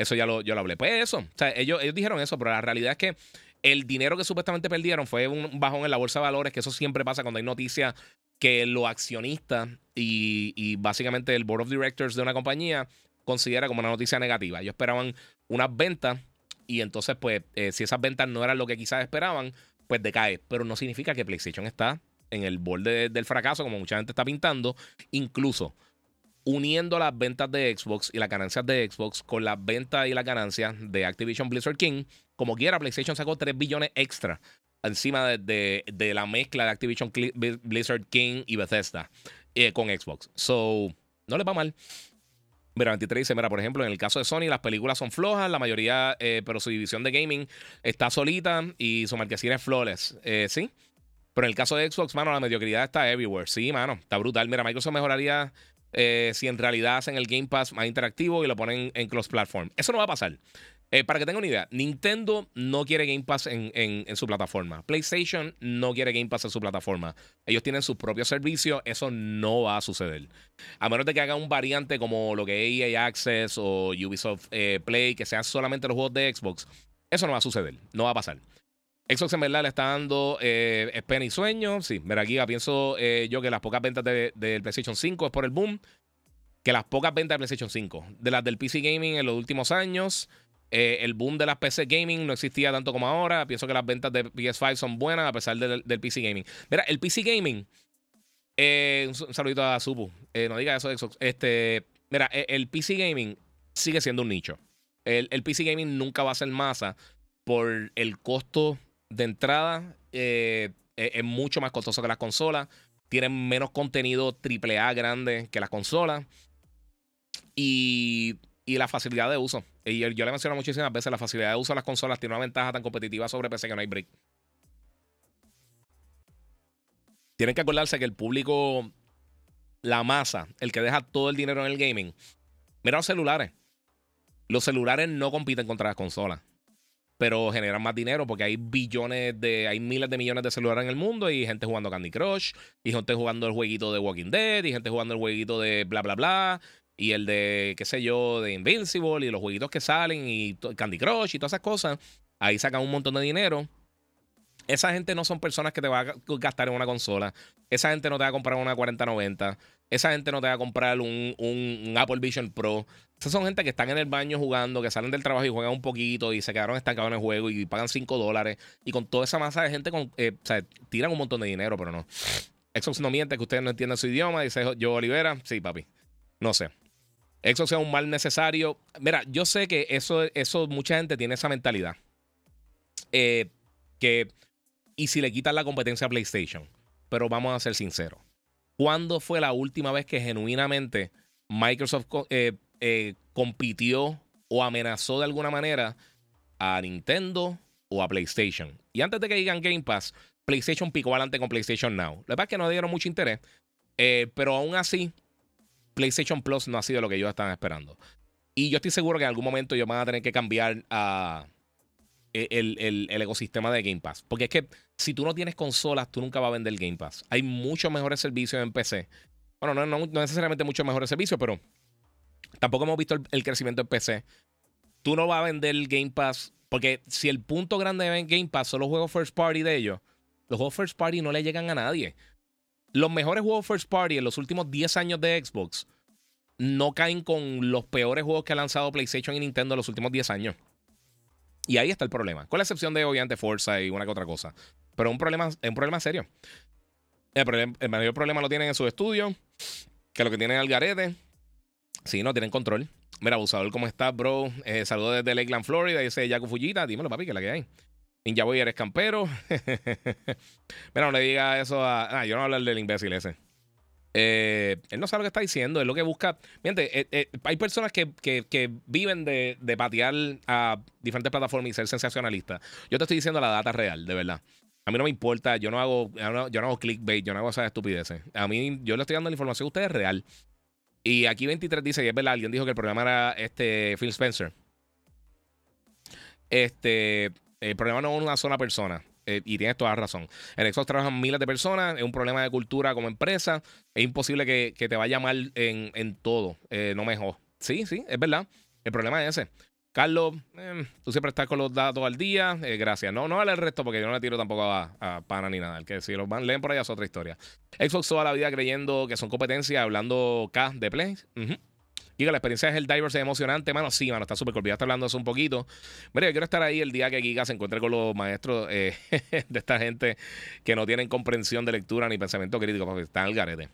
S1: Eso ya lo, yo lo hablé. Pues eso. Ellos, ellos dijeron eso, pero la realidad es que el dinero que supuestamente perdieron fue un bajón en la bolsa de valores, que eso siempre pasa cuando hay noticias que los accionistas y, y básicamente el board of directors de una compañía considera como una noticia negativa. Ellos esperaban unas ventas y entonces, pues, eh, si esas ventas no eran lo que quizás esperaban, pues decae. Pero no significa que PlayStation está en el borde del fracaso, como mucha gente está pintando. Incluso uniendo las ventas de Xbox y las ganancias de Xbox con las ventas y las ganancias de Activision Blizzard King, como quiera, PlayStation sacó 3 billones extra encima de, de- la mezcla de Activision Blizzard King y Bethesda eh, con Xbox. So, no les va mal. Mira, 23 dice, mira, por ejemplo, en el caso de Sony, las películas son flojas, la mayoría, eh, pero su división de gaming está solita y su marquesina es flawless. Eh, sí. Pero en el caso de Xbox, mano, la mediocridad está everywhere. Sí, mano, está brutal. Mira, Microsoft mejoraría eh, si en realidad hacen el Game Pass más interactivo y lo ponen en cross platform. Eso no va a pasar. Eh, para que tengan una idea, Nintendo no quiere Game Pass en, en- su plataforma. PlayStation no quiere Game Pass en su plataforma. Ellos tienen sus propios servicios. Eso no va a suceder. A menos de que hagan un variante como lo que EA Access o Ubisoft eh, Play, que sean solamente los juegos de Xbox. Eso no va a suceder. No va a pasar. Xbox en verdad le está dando eh, y sueño. Sí, mira aquí pienso eh, yo que las pocas ventas de- del PlayStation 5 es por el boom. que las pocas ventas de PlayStation 5. De las del PC Gaming en los últimos años, eh, el boom de las PC Gaming no existía tanto como ahora. Pienso que las ventas de PS5 son buenas a pesar del, PC Gaming. Mira, el PC Gaming. Eh, un, saludito a Supu. No diga eso de Xbox. Este, mira, e, el, PC Gaming sigue siendo un nicho. El, PC Gaming nunca va a ser masa por el costo de entrada. E, es mucho más costoso que las consolas. Tienen menos contenido AAA grande que las consolas. Y, la facilidad de uso. Y yo, le menciono muchísimas veces, la facilidad de uso de las consolas tiene una ventaja tan competitiva sobre PC que no hay break. Tienen que acordarse que el público, la masa, el que deja todo el dinero en el gaming, mira los celulares. Los celulares no compiten contra las consolas, pero generan más dinero porque hay billones de, hay miles de millones de celulares en el mundo y gente jugando Candy Crush, y gente jugando el jueguito de Walking Dead, y gente jugando el jueguito de bla bla bla, y el de, qué sé yo, de Invincible y los jueguitos que salen y Candy Crush y todas esas cosas, ahí sacan un montón de dinero. Esa gente no son personas que te va a gastar en una consola. Esa gente no te va a comprar una 4090. Esa gente no te va a comprar un, un, Apple Vision Pro. Esas son gente que están en el baño jugando, que salen del trabajo y juegan un poquito y se quedaron estancados en el juego y pagan 5 dólares. Y con toda esa masa de gente, con, eh, tiran un montón de dinero, pero no. Xbox no miente que ustedes no entienden su idioma. Dice yo, Olivera. Sí, papi. No sé. Eso sea un mal necesario. Mira, yo sé que eso, eso mucha gente tiene esa mentalidad. Eh, que, y si le quitan la competencia a PlayStation. Pero vamos a ser sinceros. ¿Cuándo fue la última vez que genuinamente Microsoft eh, eh, compitió o amenazó de alguna manera a Nintendo o a PlayStation? Y antes de que digan Game Pass, PlayStation picó adelante con PlayStation Now. La verdad es que no dieron mucho interés. pero aún así, PlayStation Plus no ha sido lo que ellos estaban esperando. Y yo estoy seguro que en algún momento ellos van a tener que cambiar a e, el, ecosistema de Game Pass. Porque es que si tú no tienes consolas, tú nunca vas a vender Game Pass. Hay muchos mejores servicios en PC. Bueno, no, necesariamente muchos mejores servicios, pero tampoco hemos visto el, crecimiento en PC. Tú no vas a vender Game Pass. Porque si el punto grande de Game Pass son los juegos first party de ellos, los juegos first party no le llegan a nadie los mejores juegos first party en los últimos 10 años de Xbox no caen con los peores juegos que ha lanzado PlayStation y Nintendo en los últimos 10 años. Y ahí está el problema. Con la excepción de obviamente Forza y una que otra cosa. Pero un problema, es un problema serio. El, mayor problema lo tienen en su estudio. Que lo que tienen es el garete. Sí, no tienen control. Mira, abusador, ¿cómo estás, bro? Eh, saludos desde Lakeland, Florida. Dice Yaku Fujita. Dímelo, papi, que es la que hay. Ninja Boy, eres campero. Mira, no le diga eso a. Ah, yo no voy a hablar del imbécil ese. Eh, él no sabe lo que está diciendo, es lo que busca. Miente, eh, eh, hay personas que, viven de, patear a diferentes plataformas y ser sensacionalistas. Yo te estoy diciendo la data real, de verdad. A mí no me importa, yo no hago, yo no hago clickbait, yo no hago esas estupideces. A mí, yo le estoy dando la información a ustedes real. Y aquí 23 dice, y es verdad, alguien dijo que el programa era este Phil Spencer. Este, el problema no es una sola persona. Eh, y tienes toda la razón. En Xbox trabajan miles de personas, es un problema de cultura como empresa. Es imposible que, te vaya mal en, todo. Eh, no mejor. Sí, sí, es verdad. El problema es ese. Carlos, em, tú siempre estás con los datos al día. Eh, gracias. No, no el resto porque yo no le tiro tampoco a, pana ni nada. El que si los van, leen por allá es otra historia. Xbox toda la vida creyendo que son competencias, hablando K de Play. Giga, la experiencia es el Divers es emocionante, mano. Sí, mano, está súper cool. Está hablando eso un poquito. Mira, yo quiero estar ahí el día que Giga se encuentre con los maestros eh, de esta gente que no tienen comprensión de lectura ni pensamiento crítico, porque están al garete.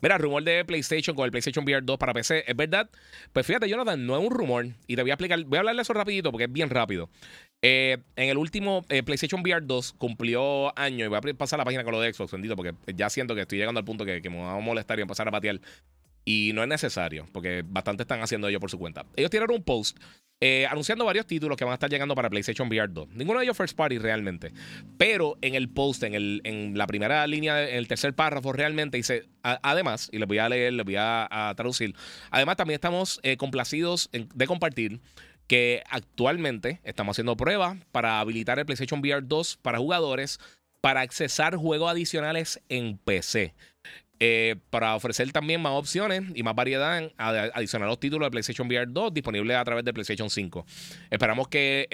S1: Mira, rumor de PlayStation con el PlayStation VR 2 para PC. ¿Es verdad? Pues fíjate, Jonathan, no es un rumor. Y te voy a explicar, voy a hablarle eso rapidito porque es bien rápido. Eh, en el último eh, PlayStation VR 2 cumplió año y voy a pasar la página con lo de Xbox, bendito, porque ya siento que estoy llegando al punto que, que me va a molestar y empezar a patear y no es necesario, porque bastante están haciendo ellos por su cuenta. Ellos tiraron un post eh, anunciando varios títulos que van a estar llegando para PlayStation VR 2. Ninguno de ellos first party realmente. Pero en el post, en, el, en la primera línea, en el tercer párrafo, realmente dice, además, y les voy a leer, les voy a, traducir, además también estamos eh, complacidos de compartir que actualmente estamos haciendo pruebas para habilitar el PlayStation VR 2 para jugadores para accesar juegos adicionales en PC. Eh, para ofrecer también más opciones y más variedad en adicionar los títulos de PlayStation VR 2 disponibles a través de PlayStation 5. Esperamos que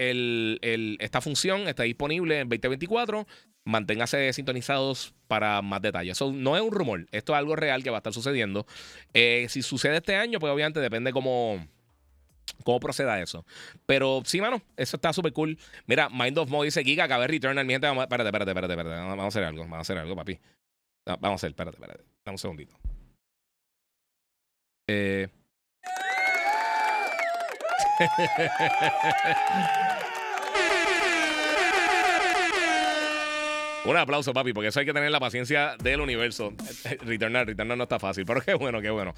S1: esta función esté disponible en 2024. Manténgase sintonizados para más detalles. Eso no es un rumor, esto es algo real que va a estar sucediendo. Eh, si sucede este año, pues obviamente depende cómo cómo proceda eso. Pero sí, mano, eso está súper cool. Mira, Mind of Mo dice Giga, cabe Returnal. Mi gente, vamos, espérate, espérate, espérate, espérate. Vamos a hacer algo, vamos a hacer algo, papi. vamos a hacer, espérate, espérate. Dame un segundito. Eh. Un aplauso, papi, porque eso hay que tener la paciencia del universo. Returnar, returnar no está fácil, pero qué bueno, qué bueno.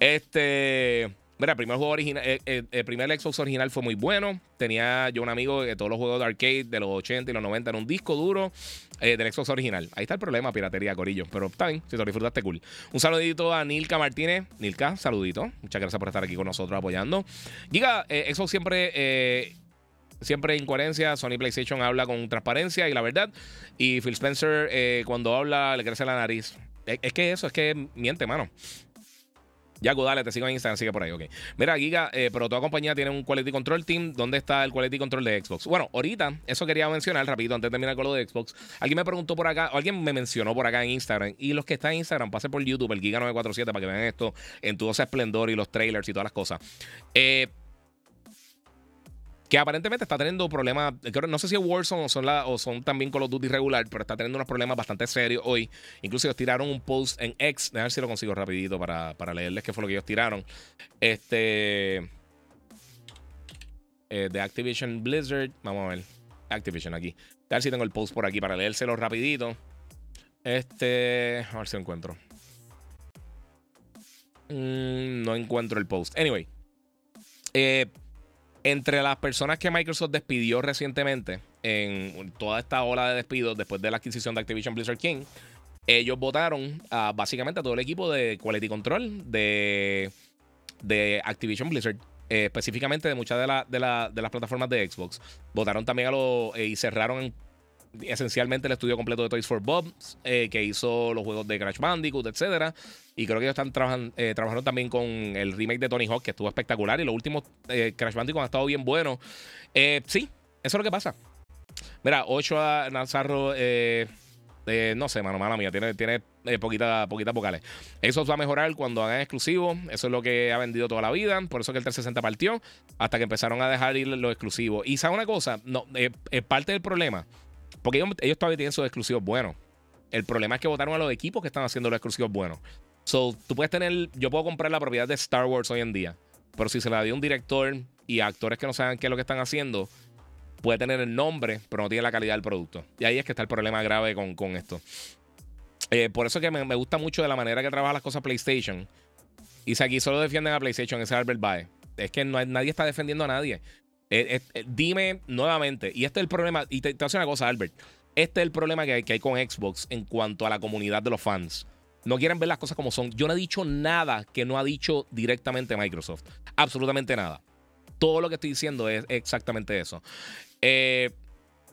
S1: Este. Mira, el primer juego original, eh, eh, el, primer Xbox original fue muy bueno. Tenía yo un amigo que todos los juegos de arcade de los 80 y los 90 en un disco duro eh, del Xbox original. Ahí está el problema, piratería, Corillo. Pero está bien, si te lo disfrutaste, cool. Un saludito a Nilka Martínez. Nilka, saludito. Muchas gracias por estar aquí con nosotros apoyando. Giga, Xbox siempre siempre incoherencia. Sony PlayStation habla con transparencia y la verdad. Y Phil Spencer, cuando habla, le crece la nariz. Es, es, que eso, es que miente, mano. Yago, dale, te sigo en Instagram, sigue por ahí, ok. Mira, Giga, eh, pero toda compañía tiene un Quality Control Team. ¿Dónde está el Quality Control de Xbox? Bueno, ahorita, eso quería mencionar rápido antes de terminar con lo de Xbox. Alguien me preguntó por acá, o alguien me mencionó por acá en Instagram. Y los que están en Instagram, pase por YouTube, el Giga947, para que vean esto en todo ese esplendor y los trailers y todas las cosas. Eh, que aparentemente está teniendo problemas. No sé si es Warzone o son, también Call of Duty regular, pero está teniendo unos problemas bastante serios hoy. Incluso ellos tiraron un post en X. A ver si lo consigo rapidito para, para leerles qué fue lo que ellos tiraron. Este. Eh, Activision Blizzard. Vamos a ver. Activision aquí. A ver si tengo el post por aquí para leérselo rapidito. Este. A ver si lo encuentro. Mm, no encuentro el post. Anyway. Eh, entre las personas que Microsoft despidió recientemente, en toda esta ola de despidos después de la adquisición de Activision Blizzard King, ellos votaron básicamente a todo el equipo de Quality Control de, Activision Blizzard. Eh, específicamente de muchas de, las plataformas de Xbox. Votaron también a los eh, y cerraron esencialmente el estudio completo de Toys for Bob, eh, que hizo los juegos de Crash Bandicoot, etcétera. Y creo que ellos están trabajando, eh, trabajaron también con el remake de Tony Hawk, que estuvo espectacular. Y los últimos eh, Crash Bandicoot han estado bien buenos. sí, eso es lo que pasa. Mira, 8 a Nazarro. no sé, mano, mala mía, tiene, tiene poquitas poquita vocales. Eso va a mejorar cuando hagan exclusivos. Eso es lo que ha vendido toda la vida. Por eso que el 360 partió. Hasta que empezaron a dejar ir los exclusivos. Y sabe una cosa, no, es parte del problema porque ellos, todavía tienen sus exclusivos buenos. El problema es que votaron a los equipos que están haciendo los exclusivos buenos. So, tú puedes tener. Yo puedo comprar la propiedad de Star Wars hoy en día. Pero si se la dio un director y a actores que no saben qué es lo que están haciendo, puede tener el nombre, pero no tiene la calidad del producto. Y ahí es que está el problema grave con, con esto. Eh, por eso que me, gusta mucho de la manera que trabaja las cosas PlayStation. Y si aquí solo defienden a PlayStation, ese Albert Bae. Es que no nadie está defendiendo a nadie. Eh, eh, dime nuevamente, y este es el problema, y te, te decir una cosa, Albert. Este es el problema que hay, que hay con Xbox en cuanto a la comunidad de los fans. No quieren ver las cosas como son. Yo no he dicho nada que no ha dicho directamente Microsoft. Absolutamente nada. Todo lo que estoy diciendo es exactamente eso. Eh,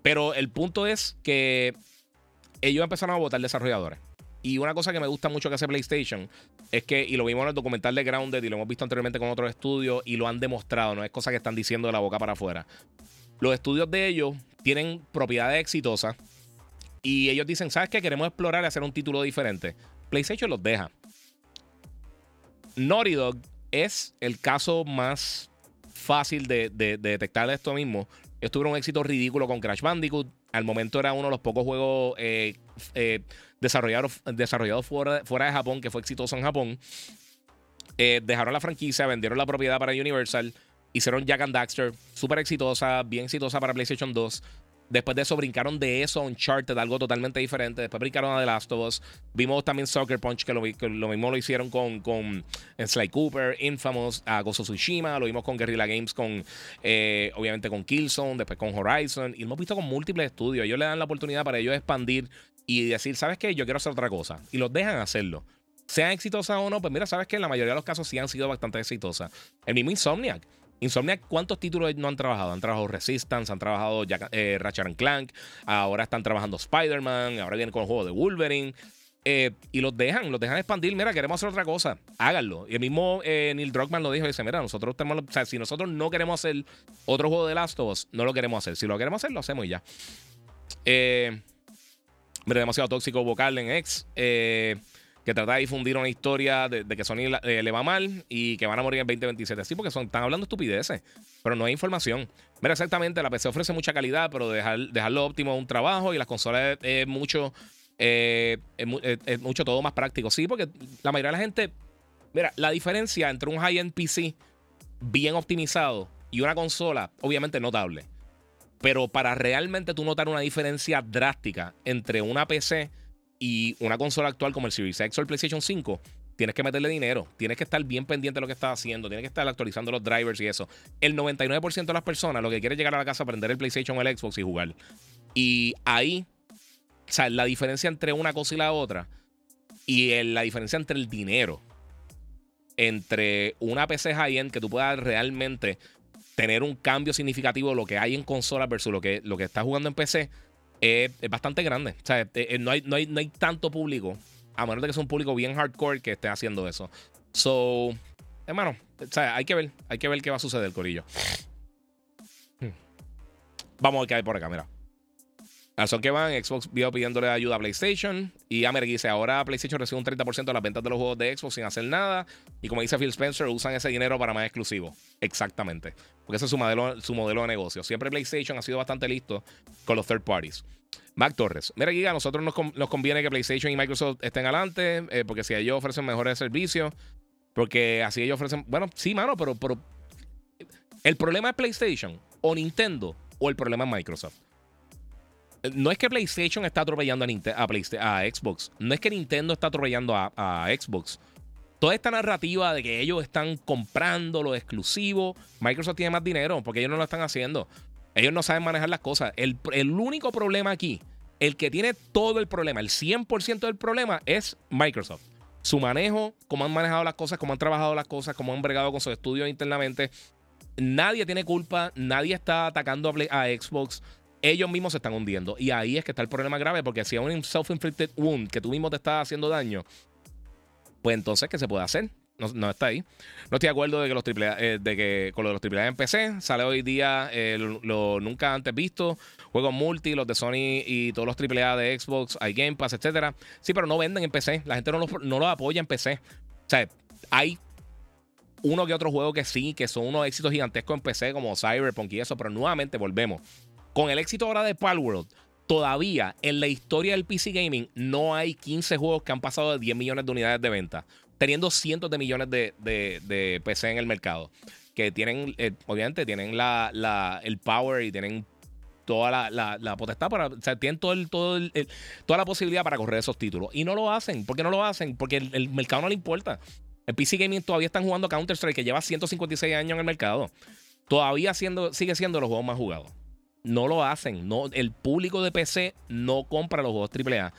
S1: pero el punto es que ellos empezaron a votar desarrolladores. Y una cosa que me gusta mucho que hace PlayStation es que, y lo vimos en el documental de Grounded y lo hemos visto anteriormente con otros estudios y lo han demostrado, no es cosa que están diciendo de la boca para afuera. Los estudios de ellos tienen propiedades exitosas y ellos dicen, ¿sabes qué? Queremos explorar y hacer un título diferente. PlayStation los deja. Naughty Dog es el caso más fácil de, detectar de esto mismo. Tuvieron un éxito ridículo con Crash Bandicoot. Al momento era uno de los pocos juegos eh, eh, desarrollados, fuera, fuera, de Japón, que fue exitoso en Japón. Eh, dejaron la franquicia, vendieron la propiedad para Universal, hicieron Jack and Daxter, súper exitosa, bien exitosa para PlayStation 2. Después de eso brincaron de eso a Uncharted, algo totalmente diferente. Después brincaron a The Last of Us. Vimos también Soccer Punch, que lo, mismo lo hicieron con, con Sly Cooper, Infamous, a Gozo Tsushima. Lo vimos con Guerrilla Games, con eh, obviamente con Killzone, después con Horizon. Y lo hemos visto con múltiples estudios. Ellos le dan la oportunidad para ellos expandir y decir, ¿sabes qué? Yo quiero hacer otra cosa. Y los dejan hacerlo. Sean exitosas o no, pues mira, ¿sabes qué? En la mayoría de los casos sí han sido bastante exitosas. El mismo Insomniac. Insomniac, ¿cuántos títulos no han trabajado? Han trabajado Resistance, han trabajado eh, Ratchet Clank, ahora están trabajando Spider-Man, ahora vienen con el juego de Wolverine. eh, y los dejan, los dejan expandir. Mira, queremos hacer otra cosa, háganlo. Y el mismo eh, Neil Druckmann lo dijo: dice, Mira, nosotros tenemos, o sea, si nosotros no queremos hacer otro juego de Last of Us, no lo queremos hacer. Si lo queremos hacer, lo hacemos y ya. Eh, mira, demasiado tóxico vocal en X. Eh, que trata de difundir una historia de, que Sony eh, le va mal y que van a morir en 2027. Sí, porque están hablando estupideces, pero no hay información. Mira, exactamente, la PC ofrece mucha calidad, pero dejar, dejarlo óptimo es un trabajo y las consolas es, mucho, es, mucho todo más práctico. Sí, porque la mayoría de la gente, mira, la diferencia entre un high-end PC bien optimizado y una consola, obviamente notable. Pero para realmente tú notar una diferencia drástica entre una PC y una consola actual como el Series X o el PlayStation 5, tienes que meterle dinero, tienes que estar bien pendiente de lo que estás haciendo, tienes que estar actualizando los drivers y eso. El 99% de las personas lo que quiere es llegar a la casa, aprender el PlayStation o el Xbox y jugar. Y ahí, o sea, la diferencia entre una cosa y la otra, y la diferencia entre el dinero, entre una PC high-end que tú puedas realmente tener un cambio significativo de lo que hay en consola versus lo que, lo que estás jugando en PC es, bastante grande. O sea, no, hay, no, hay, no hay tanto público, a menos de que sea un público bien hardcore que esté haciendo eso. So, hermano, o sea, hay que ver, hay que ver qué va a suceder, Corillo. Hmm. Vamos a ver qué hay por acá, mira. Son que van, Xbox vio pidiéndole ayuda a PlayStation. Y Amer dice: Ahora PlayStation recibe un 30% de las ventas de los juegos de Xbox sin hacer nada. Y como dice Phil Spencer, usan ese dinero para más exclusivos. Exactamente. Porque ese es su modelo, su modelo de negocio. Siempre PlayStation ha sido bastante listo con los third parties. Mac Torres. Mira, Giga, a nosotros nos, conviene que PlayStation y Microsoft estén adelante. Eh, porque si ellos ofrecen mejores servicios. Porque así ellos ofrecen. Bueno, sí, mano, pero, pero. El problema es PlayStation o Nintendo o el problema es Microsoft no es que PlayStation está atropellando a, Xbox. No es que Nintendo está atropellando a, Xbox. Toda esta narrativa de que ellos están comprando lo exclusivo, Microsoft tiene más dinero porque ellos no lo están haciendo. Ellos no saben manejar las cosas. El, único problema aquí, el que tiene todo el problema, el 100% del problema es Microsoft. Su manejo, cómo han manejado las cosas, cómo han trabajado las cosas, cómo han bregado con sus estudios internamente. Nadie tiene culpa, nadie está atacando a Xbox ellos mismos se están hundiendo. Y ahí es que está el problema grave, porque si es un self-inflicted wound que tú mismo te estás haciendo daño, pues entonces, ¿qué se puede hacer? No, está ahí. No estoy de acuerdo de que los triple eh, de que con los AAA en PC sale hoy día eh, lo, nunca antes visto. Juegos multi, los de Sony y todos los AAA de Xbox, hay Game Pass, etcétera. Sí, pero no venden en PC. La gente no los, no apoya en PC. O sea, hay uno que otro juego que sí, que son unos éxitos gigantescos en PC, como Cyberpunk y eso, pero nuevamente volvemos. Con el éxito ahora de Palworld, todavía en la historia del PC Gaming no hay 15 juegos que han pasado de 10 millones de unidades de venta, teniendo cientos de millones de, PC en el mercado. Que tienen, eh, obviamente, tienen el power y tienen toda la, potestad para. O sea, tienen toda la posibilidad para correr esos títulos. Y no lo hacen. ¿Por qué no lo hacen? Porque el, mercado no le importa. El PC Gaming todavía están jugando Counter-Strike, que lleva 156 años en el mercado. Todavía sigue siendo los juegos más jugados. No lo hacen. No, el público de PC no compra los juegos AAA.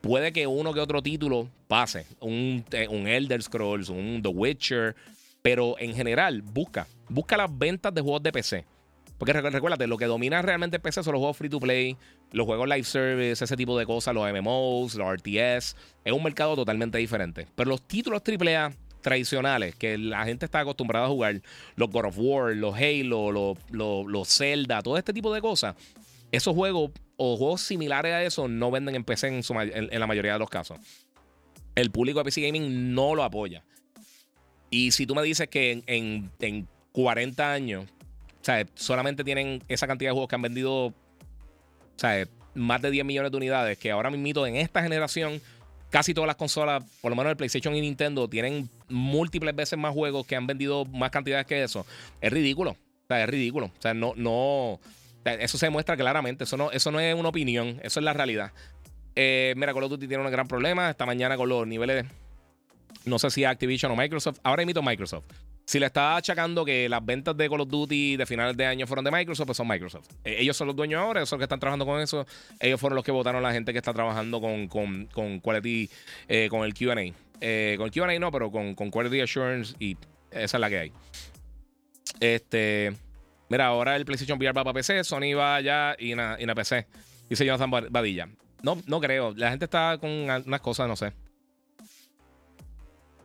S1: Puede que uno que otro título pase. Un, eh, un Elder Scrolls, un The Witcher. Pero en general, busca. Busca las ventas de juegos de PC. Porque recuérdate, lo que domina realmente PC son los juegos free to play, los juegos live service, ese tipo de cosas, los MMOs, los RTS. Es un mercado totalmente diferente. Pero los títulos AAA tradicionales que la gente está acostumbrada a jugar, los God of War, los Halo, los, los, Zelda, todo este tipo de cosas, esos juegos o juegos similares a eso no venden en PC en, la mayoría de los casos. El público de PC Gaming no lo apoya. Y si tú me dices que en, en, 40 años, sea, solamente tienen esa cantidad de juegos que han vendido, más de 10 millones de unidades, que ahora mismo en esta generación casi todas las consolas, por lo menos el PlayStation y Nintendo, tienen múltiples veces más juegos que han vendido más cantidades que eso. Es ridículo. O sea, es ridículo. O sea, no, no. eso se demuestra claramente. Eso no, eso no es una opinión. Eso es la realidad. Eh, mira, Call Duty tiene un gran problema. Esta mañana con los niveles. No sé si Activision o Microsoft. Ahora imito Microsoft. Si le está achacando que las ventas de Call of Duty de finales de año fueron de Microsoft, pues son Microsoft. Eh, ellos son los dueños ahora, ellos son los que están trabajando con eso. Ellos fueron los que votaron la gente que está trabajando con, con, con Quality, eh, con el QA. Eh, con QA no, pero con, con Quality Assurance y esa es la que hay. Este. Mira, ahora el PlayStation VR va para PC, Sony va allá y en y PC. Dice Jonathan Badilla. No, no creo. La gente está con unas cosas, no sé.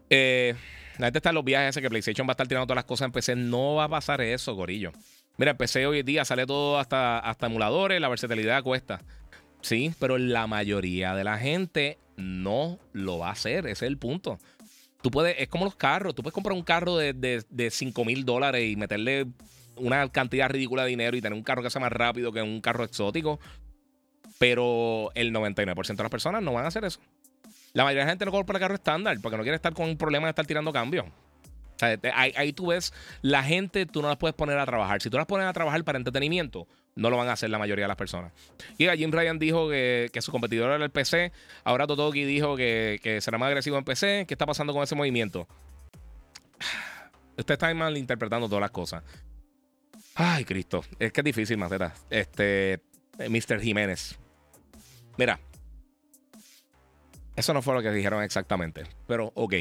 S1: Eh, la gente está en los viajes ese que PlayStation va a estar tirando todas las cosas en PC. No va a pasar eso, gorillo. Mira, en PC hoy en día sale todo hasta, hasta emuladores, la versatilidad cuesta. Sí, pero la mayoría de la gente no lo va a hacer. Ese es el punto. Tú puedes, es como los carros. Tú puedes comprar un carro de, de, 5 mil dólares y meterle una cantidad ridícula de dinero y tener un carro que sea más rápido que un carro exótico. Pero el 99% de las personas no van a hacer eso. La mayoría de la gente no compra el carro estándar porque no quiere estar con un problema de estar tirando cambios. ahí, tú ves, la gente tú no las puedes poner a trabajar. Si tú las pones a trabajar para entretenimiento, no lo van a hacer la mayoría de las personas. Y Jim Ryan dijo que, su competidor era el PC. Ahora Totoki dijo que, que, será más agresivo en PC. ¿Qué está pasando con ese movimiento? Usted está malinterpretando todas las cosas. Ay, Cristo. Es que es difícil, Maceta. Este. Eh, Mr. Jiménez. Mira. Eso no fue lo que dijeron exactamente. Pero, ok.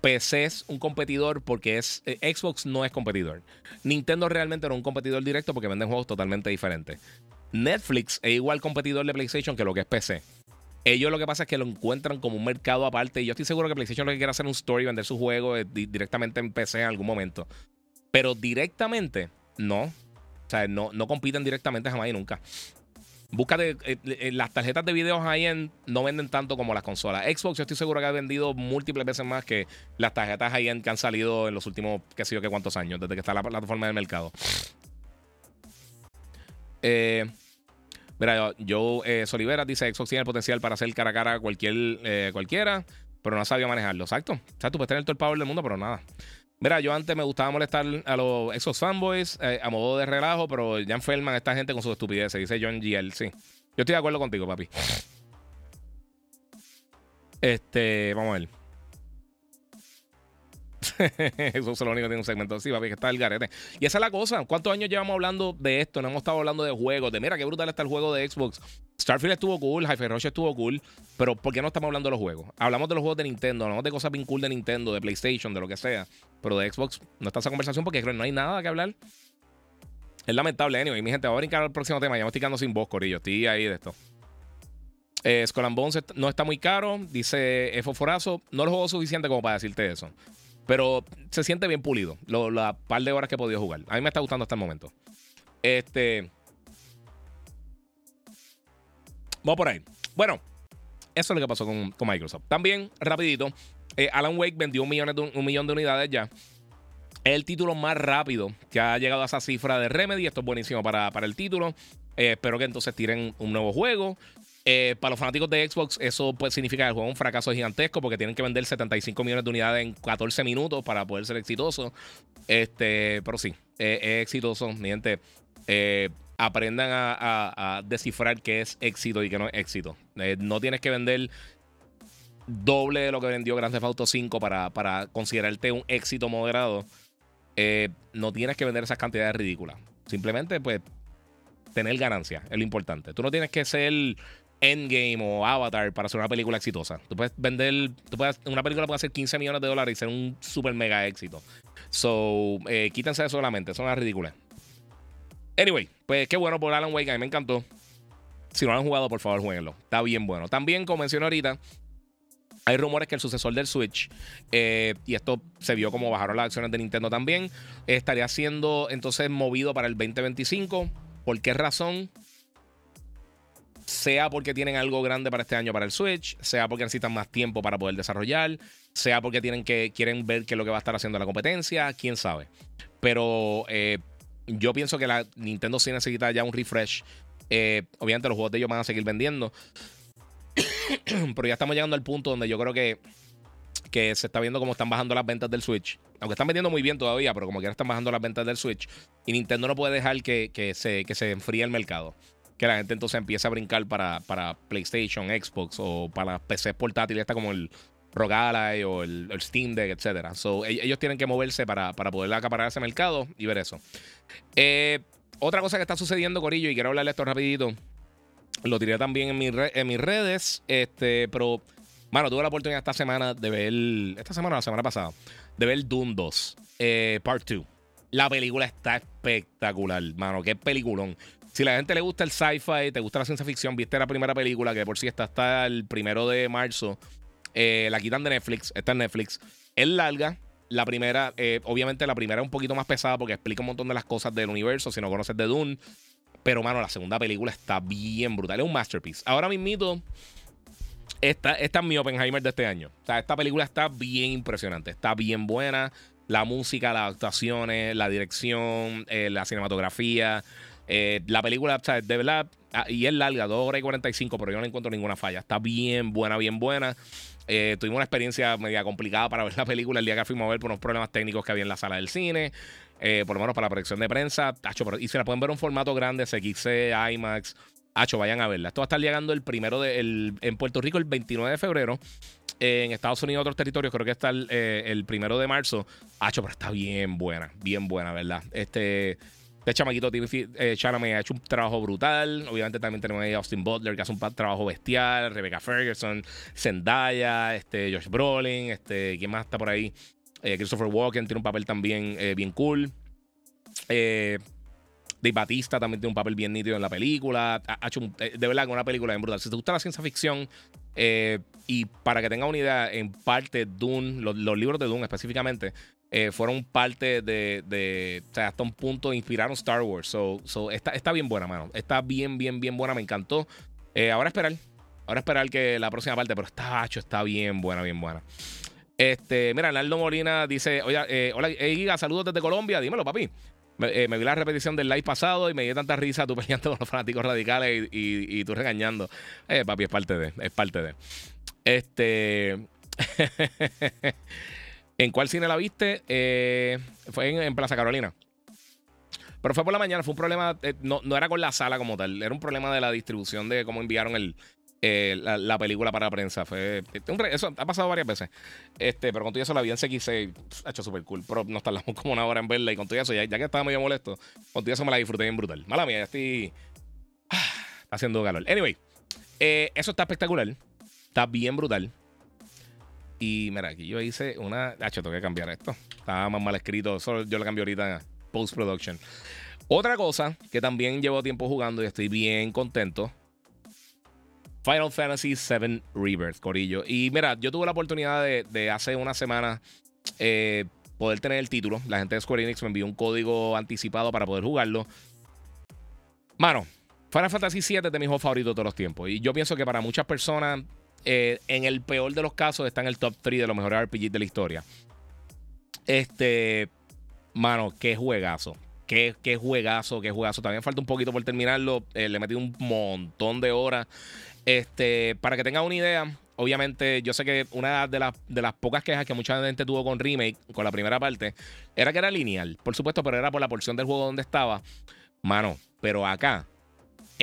S1: PC es un competidor porque es eh, Xbox no es competidor. Nintendo realmente no es un competidor directo porque venden juegos totalmente diferentes. Netflix es igual competidor de PlayStation que lo que es PC. Ellos lo que pasa es que lo encuentran como un mercado aparte y yo estoy seguro que PlayStation lo que quiere hacer un story vender su juego directamente en PC en algún momento. Pero directamente, no. O sea, no, no compiten directamente jamás y nunca. Búscate, eh, eh, las tarjetas de video high-end no venden tanto como las consolas. Xbox yo estoy seguro que ha vendido múltiples veces más que las tarjetas high-end que han salido en los últimos, qué sé yo, qué cuántos años, desde que está la plataforma del mercado. Eh, mira, yo, eh, Solivera dice, Xbox tiene el potencial para hacer cara a cara a cualquier, cualquiera, pero no sabido manejarlo. Exacto. O sea, tú puedes tener todo el power del mundo, pero nada. Mira, yo antes me gustaba molestar a los esos fanboys eh, a modo de relajo, pero ya enferman a esta gente con su estupidez, dice John GL. Sí. Yo estoy de acuerdo contigo, papi. Este, vamos a ver. Eso es lo único que tiene un segmento así, papi, que está el garete. Y esa es la cosa. ¿Cuántos años llevamos hablando de esto? No hemos estado hablando de juegos, de mira qué brutal está el juego de Xbox. Starfield estuvo cool, Hyper Rush estuvo cool, pero ¿por qué no estamos hablando de los juegos? Hablamos de los juegos de Nintendo, hablamos de cosas bien cool de Nintendo, de PlayStation, de lo que sea, pero de Xbox no está esa conversación porque creo que no hay nada que hablar. Es lamentable, anyway. Mi gente, va a brincar al próximo tema. Ya me estoy quedando sin voz, Corillo. Estoy ahí de esto. Eh, Bones no está muy caro, dice Foforazo. No lo juego suficiente como para decirte eso. Pero se siente bien pulido. la par de horas que he podido jugar. A mí me está gustando hasta el momento. Este. Vamos por ahí. Bueno, eso es lo que pasó con, Microsoft. También, rapidito, eh, Alan Wake vendió un millón, de, un millón de unidades ya. Es el título más rápido que ha llegado a esa cifra de Remedy. Esto es buenísimo para, para el título. Eh, espero que entonces tiren un nuevo juego. Eh, para los fanáticos de Xbox, eso pues, significa que el juego es un fracaso gigantesco porque tienen que vender 75 millones de unidades en 14 minutos para poder ser exitoso. Este, pero sí, es exitoso. Mi gente, eh, aprendan a, descifrar qué es éxito y qué no es éxito. Eh, no tienes que vender doble de lo que vendió Grand Theft Auto 5 para, para considerarte un éxito moderado. no tienes que vender esas cantidades ridículas. Simplemente, pues, tener ganancia es lo importante. Tú no tienes que ser Endgame o Avatar para hacer una película exitosa. Tú puedes vender, tú puedes, una película puede hacer 15 millones de dólares y ser un super mega éxito. So, eh, quítense eso de la mente, son las ridículas. Anyway, pues qué bueno por Alan Wake, a mí me encantó. Si no lo han jugado, por favor, jueguenlo. Está bien bueno. También, como mencioné ahorita, hay rumores que el sucesor del Switch, eh, y esto se vio como bajaron las acciones de Nintendo también, estaría siendo entonces movido para el 2025. ¿Por qué razón? Sea porque tienen algo grande para este año para el Switch, sea porque necesitan más tiempo para poder desarrollar, sea porque tienen que, quieren ver qué es lo que va a estar haciendo la competencia, quién sabe. Pero eh, yo pienso que la Nintendo sí necesita ya un refresh. Eh, obviamente los juegos de ellos van a seguir vendiendo. Pero ya estamos llegando al punto donde yo creo que, que se está viendo cómo están bajando las ventas del Switch. Aunque están vendiendo muy bien todavía, pero como que ahora están bajando las ventas del Switch. Y Nintendo no puede dejar que, que se, que se enfríe el mercado que la gente entonces empieza a brincar para, para PlayStation, Xbox o para PCs portátiles, está como el Rogalai o el, Steam Deck, etc. So, ellos tienen que moverse para, para poder acaparar ese mercado y ver eso. Eh, otra cosa que está sucediendo, Corillo, y quiero hablarle esto rapidito. Lo tiré también en, en mis redes. Este, pero, mano, tuve la oportunidad esta semana de ver. Esta semana o la semana pasada. De ver Doom 2, eh, Part 2. La película está espectacular, mano. Qué peliculón. Si la gente le gusta el sci-fi, te gusta la ciencia ficción, viste la primera película que por si está hasta el primero de marzo, eh, la quitan de Netflix, está en Netflix. Es larga. La primera, eh, obviamente la primera es un poquito más pesada porque explica un montón de las cosas del universo, si no conoces de Dune. Pero, mano, la segunda película está bien brutal. Es un masterpiece. Ahora mismito, esta, esta es mi Oppenheimer de este año. O sea, esta película está bien impresionante. Está bien buena. La música, las actuaciones, la dirección, eh, la cinematografía. La película, o sea, de verdad, ah, y es larga, 2 horas y 45, pero yo no encuentro ninguna falla. Está bien buena, bien buena. Eh, tuvimos una experiencia media complicada para ver la película el día que fuimos a ver por unos problemas técnicos que había en la sala del cine. Eh, por lo menos para la proyección de prensa. y se la pueden ver en formato grande, CXC, IMAX. Hacho, vayan a verla. Esto va a estar llegando el primero de, en Puerto Rico el 29 de febrero. en Estados Unidos, otros territorios, creo que está el, eh, primero de marzo. Hacho, pero está bien buena, bien buena, ¿verdad? Este. Este chamaquito eh, me ha hecho un trabajo brutal. Obviamente también tenemos ahí a Austin Butler, que hace un trabajo bestial. Rebecca Ferguson, Zendaya, este, Josh Brolin, este, ¿quién más está por ahí? Eh, Christopher Walken tiene un papel también eh, bien cool. Eh, Dave Batista también tiene un papel bien nítido en la película. Ha hecho eh, de verdad una película bien brutal. Si te gusta la ciencia ficción, y para que tengan una idea, en parte Dune, los, los libros de Dune específicamente, eh, fueron parte de, o sea, hasta un punto inspiraron Star Wars. So, so está, está, bien buena, mano. Está bien, bien, bien buena. Me encantó. Eh, ahora esperar. Ahora esperar que la próxima parte, pero está hecho, está bien buena, bien buena. Este, mira, Naldo Molina dice: Oye, eh, hola, Giga, saludos desde Colombia. Dímelo, papi. Me, vi la repetición del live pasado y me dio tanta risa tú peleando con los fanáticos radicales y, y tú regañando. Eh, papi, es parte de, es parte de. Este. ¿En cuál cine la viste? Eh, fue en, Plaza Carolina. Pero fue por la mañana, fue un problema, eh, no, era con la sala como tal, era un problema de la distribución de cómo enviaron el, eh, la, película para la prensa. Fue, eso ha pasado varias veces. Este, pero con todo eso la vi en CX ha hecho súper cool. Pero nos tardamos como una hora en verla y con todo eso, ya, que estaba medio molesto, con todo eso me la disfruté bien brutal. Mala mía, ya estoy haciendo calor. Anyway, eso está espectacular. Está bien brutal. Y mira, aquí yo hice una. Ah, tengo que cambiar esto. Estaba más mal escrito. Solo yo lo cambio ahorita en post-production. Otra cosa que también llevo tiempo jugando y estoy bien contento. Final Fantasy VII Rebirth, Corillo. Y mira, yo tuve la oportunidad de, hace una semana eh, poder tener el título. La gente de Square Enix me envió un código anticipado para poder jugarlo. Mano, Final Fantasy VII es de mis juegos favoritos de todos los tiempos. Y yo pienso que para muchas personas eh, en el peor de los casos, está en el top 3 de los mejores RPGs de la historia. Este, mano, qué juegazo. Qué, qué juegazo, qué juegazo. También falta un poquito por terminarlo. Eh, le metí un montón de horas. Este, para que tengan una idea, obviamente, yo sé que una de las, de las pocas quejas que mucha gente tuvo con Remake, con la primera parte, era que era lineal. Por supuesto, pero era por la porción del juego donde estaba. Mano, pero acá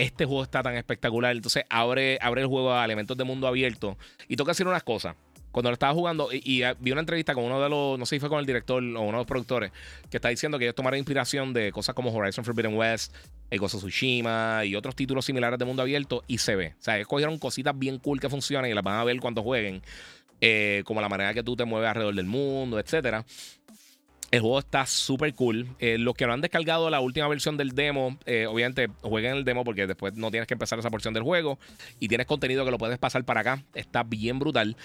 S1: este juego está tan espectacular. Entonces abre, abre el juego a elementos de mundo abierto. Y toca decir unas cosas. Cuando lo estaba jugando, y, vi una entrevista con uno de los, no sé si fue con el director o uno de los productores, que está diciendo que ellos tomaron inspiración de cosas como Horizon Forbidden West, el Ghost of Tsushima y otros títulos similares de mundo abierto, y se ve. O sea, escogieron cositas bien cool que funcionan y las van a ver cuando jueguen. Eh, como la manera que tú te mueves alrededor del mundo, etcétera. El juego está súper cool. Eh, los que no han descargado la última versión del demo, eh, obviamente jueguen el demo porque después no tienes que empezar esa porción del juego y tienes contenido que lo puedes pasar para acá. Está bien brutal.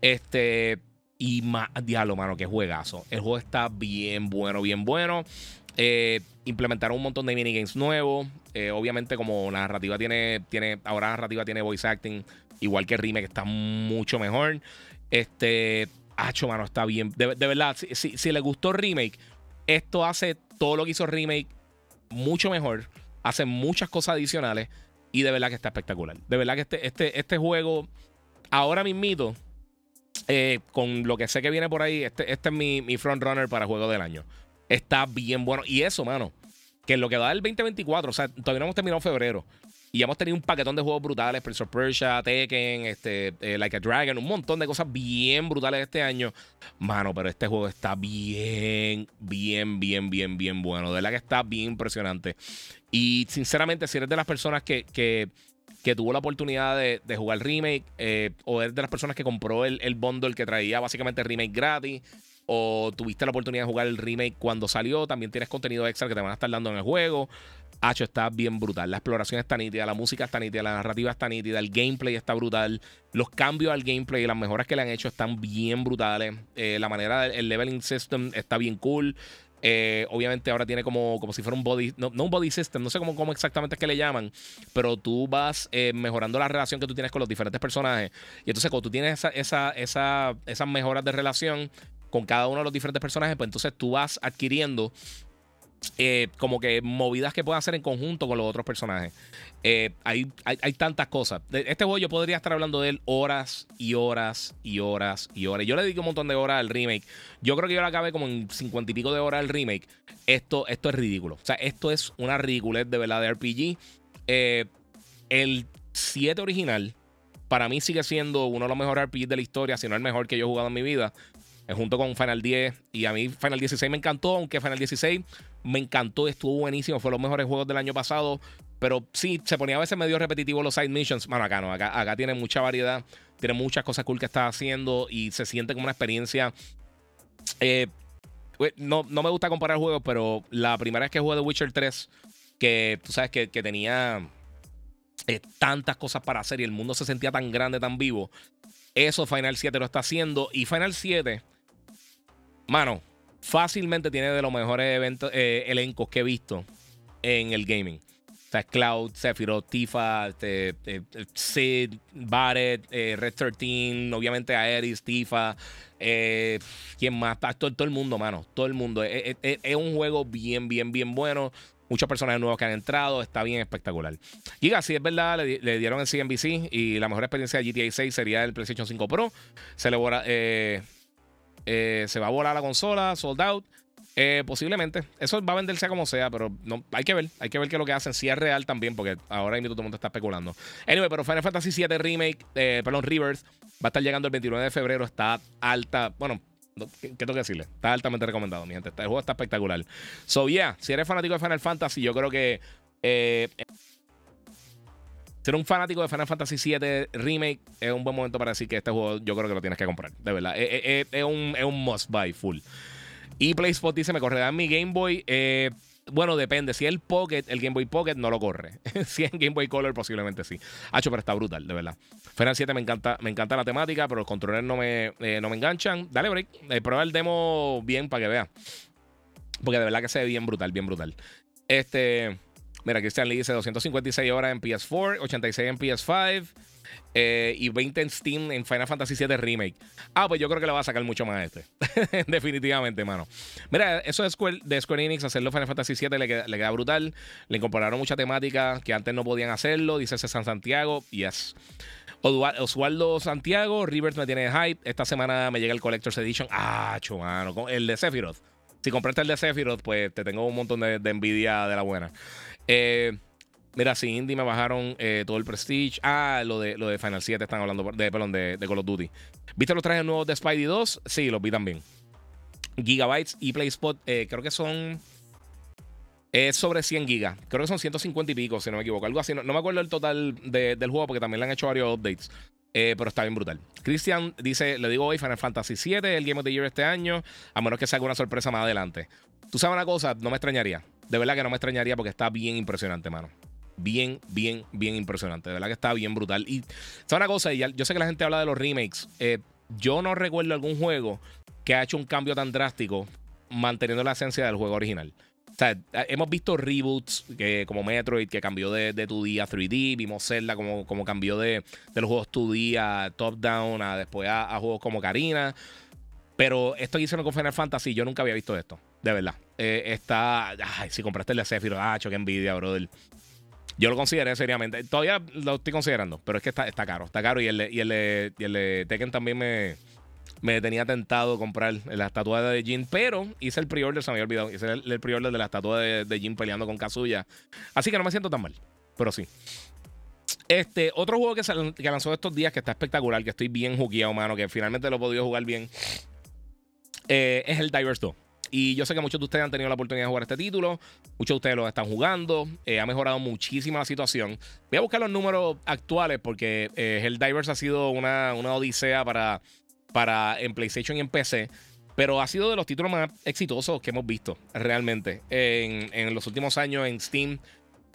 S1: Este. Y más, diablo, mano, que juegazo. El juego está bien bueno, bien bueno. Eh, implementaron un montón de minigames nuevos. obviamente, como la narrativa tiene, tiene. Ahora la narrativa tiene voice acting. Igual que el remake está mucho mejor. Este Hacho, mano, está bien. De, verdad, si, si, le gustó Remake, esto hace todo lo que hizo Remake mucho mejor. Hace muchas cosas adicionales. Y de verdad que está espectacular. De verdad que este, este, este juego, ahora mismito, eh, con lo que sé que viene por ahí, este, este es mi, mi front runner para juego del año. Está bien bueno. Y eso, mano, que lo que da el 2024, o sea, todavía no hemos terminado febrero. Y hemos tenido un paquetón de juegos brutales, Prince of Persia, Tekken, este, eh, Like a Dragon, un montón de cosas bien brutales este año. Mano, pero este juego está bien, bien, bien, bien, bien bueno. De verdad que está bien impresionante. Y sinceramente, si eres de las personas que, que, tuvo la oportunidad de, jugar remake, eh, o eres de las personas que compró el, el bundle que traía básicamente remake gratis, o tuviste la oportunidad de jugar el remake cuando salió, también tienes contenido extra que te van a estar dando en el juego. Hacho está bien brutal. La exploración está nítida, la música está nítida, la narrativa está nítida, el gameplay está brutal. Los cambios al gameplay y las mejoras que le han hecho están bien brutales. Eh, la manera del leveling system está bien cool. Eh, obviamente ahora tiene como, como si fuera un body, no, un body system, no sé cómo, cómo, exactamente es que le llaman, pero tú vas eh, mejorando la relación que tú tienes con los diferentes personajes. Y entonces cuando tú tienes esa, esa, esa, esas mejoras de relación con cada uno de los diferentes personajes, pues entonces tú vas adquiriendo eh, como que movidas que puedan hacer en conjunto con los otros personajes. Eh, hay, hay, tantas cosas. Este juego yo podría estar hablando de él horas y horas y horas y horas. Yo le dedico un montón de horas al remake. Yo creo que yo lo acabé como en cincuenta y pico de horas al remake. Esto, esto es ridículo. O sea, esto es una ridiculez de verdad de RPG. Eh, el 7 original, para mí sigue siendo uno de los mejores RPGs de la historia, si no el mejor que yo he jugado en mi vida. Junto con Final 10. Y a mí Final 16 me encantó, aunque Final 16 me encantó, estuvo buenísimo, fue los mejores juegos del año pasado. Pero sí, se ponía a veces medio repetitivo los side missions. Bueno, acá no, acá, acá tiene mucha variedad, tiene muchas cosas cool que está haciendo y se siente como una experiencia. Eh, no, no me gusta comparar juegos, pero la primera vez que jugué The Witcher 3, que tú sabes que, tenía eh, tantas cosas para hacer y el mundo se sentía tan grande, tan vivo. Eso Final 7 lo está haciendo. Y Final 7, mano, fácilmente tiene de los mejores eventos, eh, elencos que he visto en el gaming. O sea, Cloud, Sephiroth, Tifa, este, eh, Sid, Barret, eh, Red 13, obviamente Aeris, Tifa. ¿Quién más? Todo, el mundo, mano. Todo el mundo. Es, un juego bien, bien, bien bueno. Muchos personajes nuevos que han entrado. Está bien espectacular. Giga, si es verdad, le, dieron el CNBC y la mejor experiencia de GTA 6 sería el PlayStation 5 Pro. Se. Eh, se va a volar la consola, sold out. Eh, posiblemente. Eso va a venderse como sea, pero no, hay que ver. Hay que ver qué es lo que hacen. Si es real también, porque ahora mismo todo el mundo está especulando. Anyway, pero Final Fantasy VII Remake, eh, perdón, Rivers, va a estar llegando el 29 de febrero. Está alta. Bueno, ¿qué, tengo que decirle? Está altamente recomendado, mi gente. El juego está espectacular. So, yeah, si eres fanático de Final Fantasy, yo creo que. Eh, ser un fanático de Final Fantasy VII Remake es un buen momento para decir que este juego yo creo que lo tienes que comprar. De verdad. Es, un, es un must buy full. Y PlaySpot dice: Me correrá en mi Game Boy. Eh, bueno, depende. Si es el Pocket, el Game Boy Pocket no lo corre. si es Game Boy Color, posiblemente sí. Hacho, pero está brutal, de verdad. Final 7 me encanta, me encanta la temática, pero los controles no me, eh, no me enganchan. Dale break. Eh, prueba el demo bien para que vea. Porque de verdad que se ve bien brutal, bien brutal. Este. Mira, Christian Lee dice 256 horas en PS4, 86 en PS5 eh, y 20 en Steam en Final Fantasy VII Remake. Ah, pues yo creo que le va a sacar mucho más a este. Definitivamente, mano. Mira, eso de Square, de Square Enix, hacerlo Final Fantasy VII le queda, brutal. Le incorporaron mucha temática que antes no podían hacerlo. Dice San Santiago. Yes. Oswaldo Santiago, Rivers me tiene hype. Esta semana me llega el Collector's Edition. Ah, chumano. El de Sephiroth. Si compraste el de Sephiroth, pues te tengo un montón de envidia de la buena. Eh, mira, si Indie me bajaron eh, todo el Prestige. Ah, lo de, lo de Final 7 están hablando, de, perdón, de, Call of Duty. ¿Viste los trajes nuevos de Spidey 2? Sí, los vi también. Gigabytes y PlaySpot, eh, creo que son. Es sobre 100 gigas. Creo que son 150 y pico, si no me equivoco. Algo así. No, me acuerdo el total del juego porque también le han hecho varios updates. pero está bien brutal. Christian dice: Le digo hoy Final Fantasy 7, el Game of the Year este año, a menos que salga una sorpresa más adelante. Tú sabes una cosa, no me extrañaría de verdad que no me extrañaría porque está bien impresionante, mano. Bien, bien, bien impresionante. De verdad que está bien brutal. Y, ¿sabes una cosa? yo sé que la gente habla de los remakes. Eh, yo no recuerdo algún juego que ha hecho un cambio tan drástico manteniendo la esencia del juego original. O sea, hemos visto reboots que, como Metroid, que cambió de, de 2D a 3D. Vimos Zelda como, como cambió de, los juegos 2D a top-down, a después a, a, juegos como Karina. Pero esto que hicieron con Final Fantasy, yo nunca había visto esto. De verdad. Eh, está. Ay, si compraste el de Sephiroth, ah, qué envidia, brother. Yo lo consideré seriamente. Todavía lo estoy considerando, pero es que está, caro. Está caro y el, de, y, el y el Tekken también me, me tenía tentado comprar la estatua de Jin, pero hice el pre-order, se me había olvidado. Hice el, pre-order de la estatua de, de, Jin peleando con Kazuya. Así que no me siento tan mal, pero sí. Este, otro juego que, que lanzó estos días que está espectacular, que estoy bien jugueado, mano, que finalmente lo he podido jugar bien, eh, es el Divers 2. Y yo sé que muchos de ustedes han tenido la oportunidad de jugar este título. Muchos de ustedes lo están jugando. Eh, ha mejorado muchísimo la situación. Voy a buscar los números actuales porque eh, el Divers ha sido una, una odisea para, para en PlayStation y en PC. pero ha sido de los títulos más exitosos que hemos visto realmente en, en los últimos años en Steam.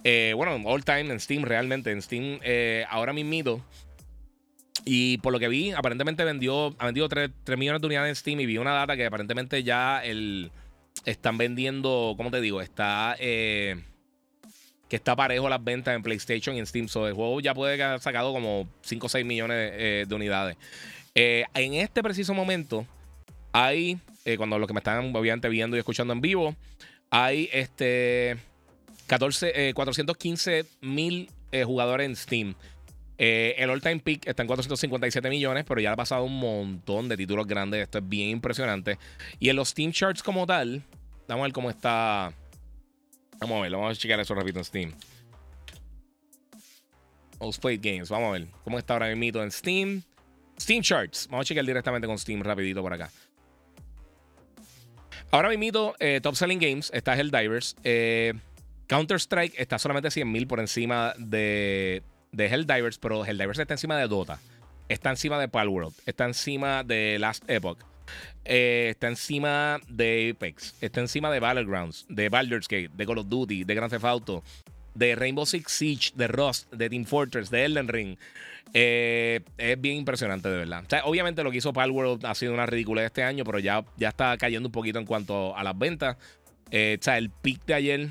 S1: Eh, bueno, all time en Steam, realmente. En Steam, eh, ahora mismo. Y por lo que vi, aparentemente vendió, ha vendido 3, millones de unidades en Steam. Y vi una data que aparentemente ya el, están vendiendo, ¿cómo te digo? Está. Eh, que está parejo las ventas en PlayStation y en Steam. So, el juego ya puede haber sacado como 5 o 6 millones de unidades. en este preciso momento, hay, cuando los que me están obviamente viendo y escuchando en vivo, hay este 14, 415 eh, mil eh, jugadores en Steam. Eh, el all-time peak está en 457 millones, pero ya ha pasado un montón de títulos grandes. Esto es bien impresionante. Y en los Steam Charts como tal, vamos a ver cómo está. Vamos a ver, vamos a checar eso rápido en Steam. Most Played Games, vamos a ver cómo está ahora mismo en Steam. Steam Charts, vamos a checar directamente con Steam rapidito por acá. Ahora mismo, Top Selling Games está Helldivers. Eh, Counter-Strike está solamente 100.000 por encima de, de Helldivers, pero Helldivers está encima de Dota. Está encima de Palworld. Está encima de Last Epoch. Eh, está encima de Apex. Está encima de Battlegrounds, de Baldur's Gate, de Call of Duty, de Grand Theft Auto, de Rainbow Six Siege, de Rust, de Team Fortress, de Elden Ring. Eh, es bien impresionante, de verdad. obviamente lo que hizo Palworld ha sido una ridiculez este año, pero ya, ya está cayendo un poquito en cuanto a las ventas. Eh, o sea, el pick de ayer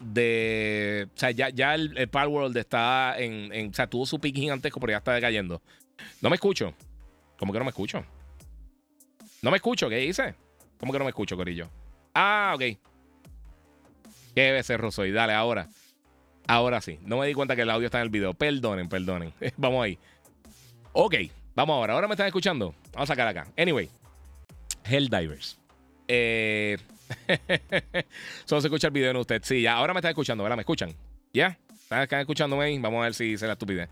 S1: de. O sea, ya, ya el, el Power World está en, O sea, tuvo su pick gigantesco, pero ya está decayendo. No me escucho. ¿Cómo que no me escucho? No me escucho, ¿qué dice? ¿Cómo que no me escucho, Corillo? Ah, ok. Qué becerro soy. Dale, ahora. Ahora sí. No me di cuenta que el audio está en el video. Perdonen, perdonen. vamos ahí. Ok, vamos ahora. ¿Ahora me están escuchando? Vamos a sacar acá. Anyway. Helldivers. Eh, Solo se escucha el video en usted. Sí, ya. Ahora me están escuchando, ¿verdad? ¿Me escuchan? ¿Ya? ¿Están escuchándome ahí? Vamos a ver si se la estupidez.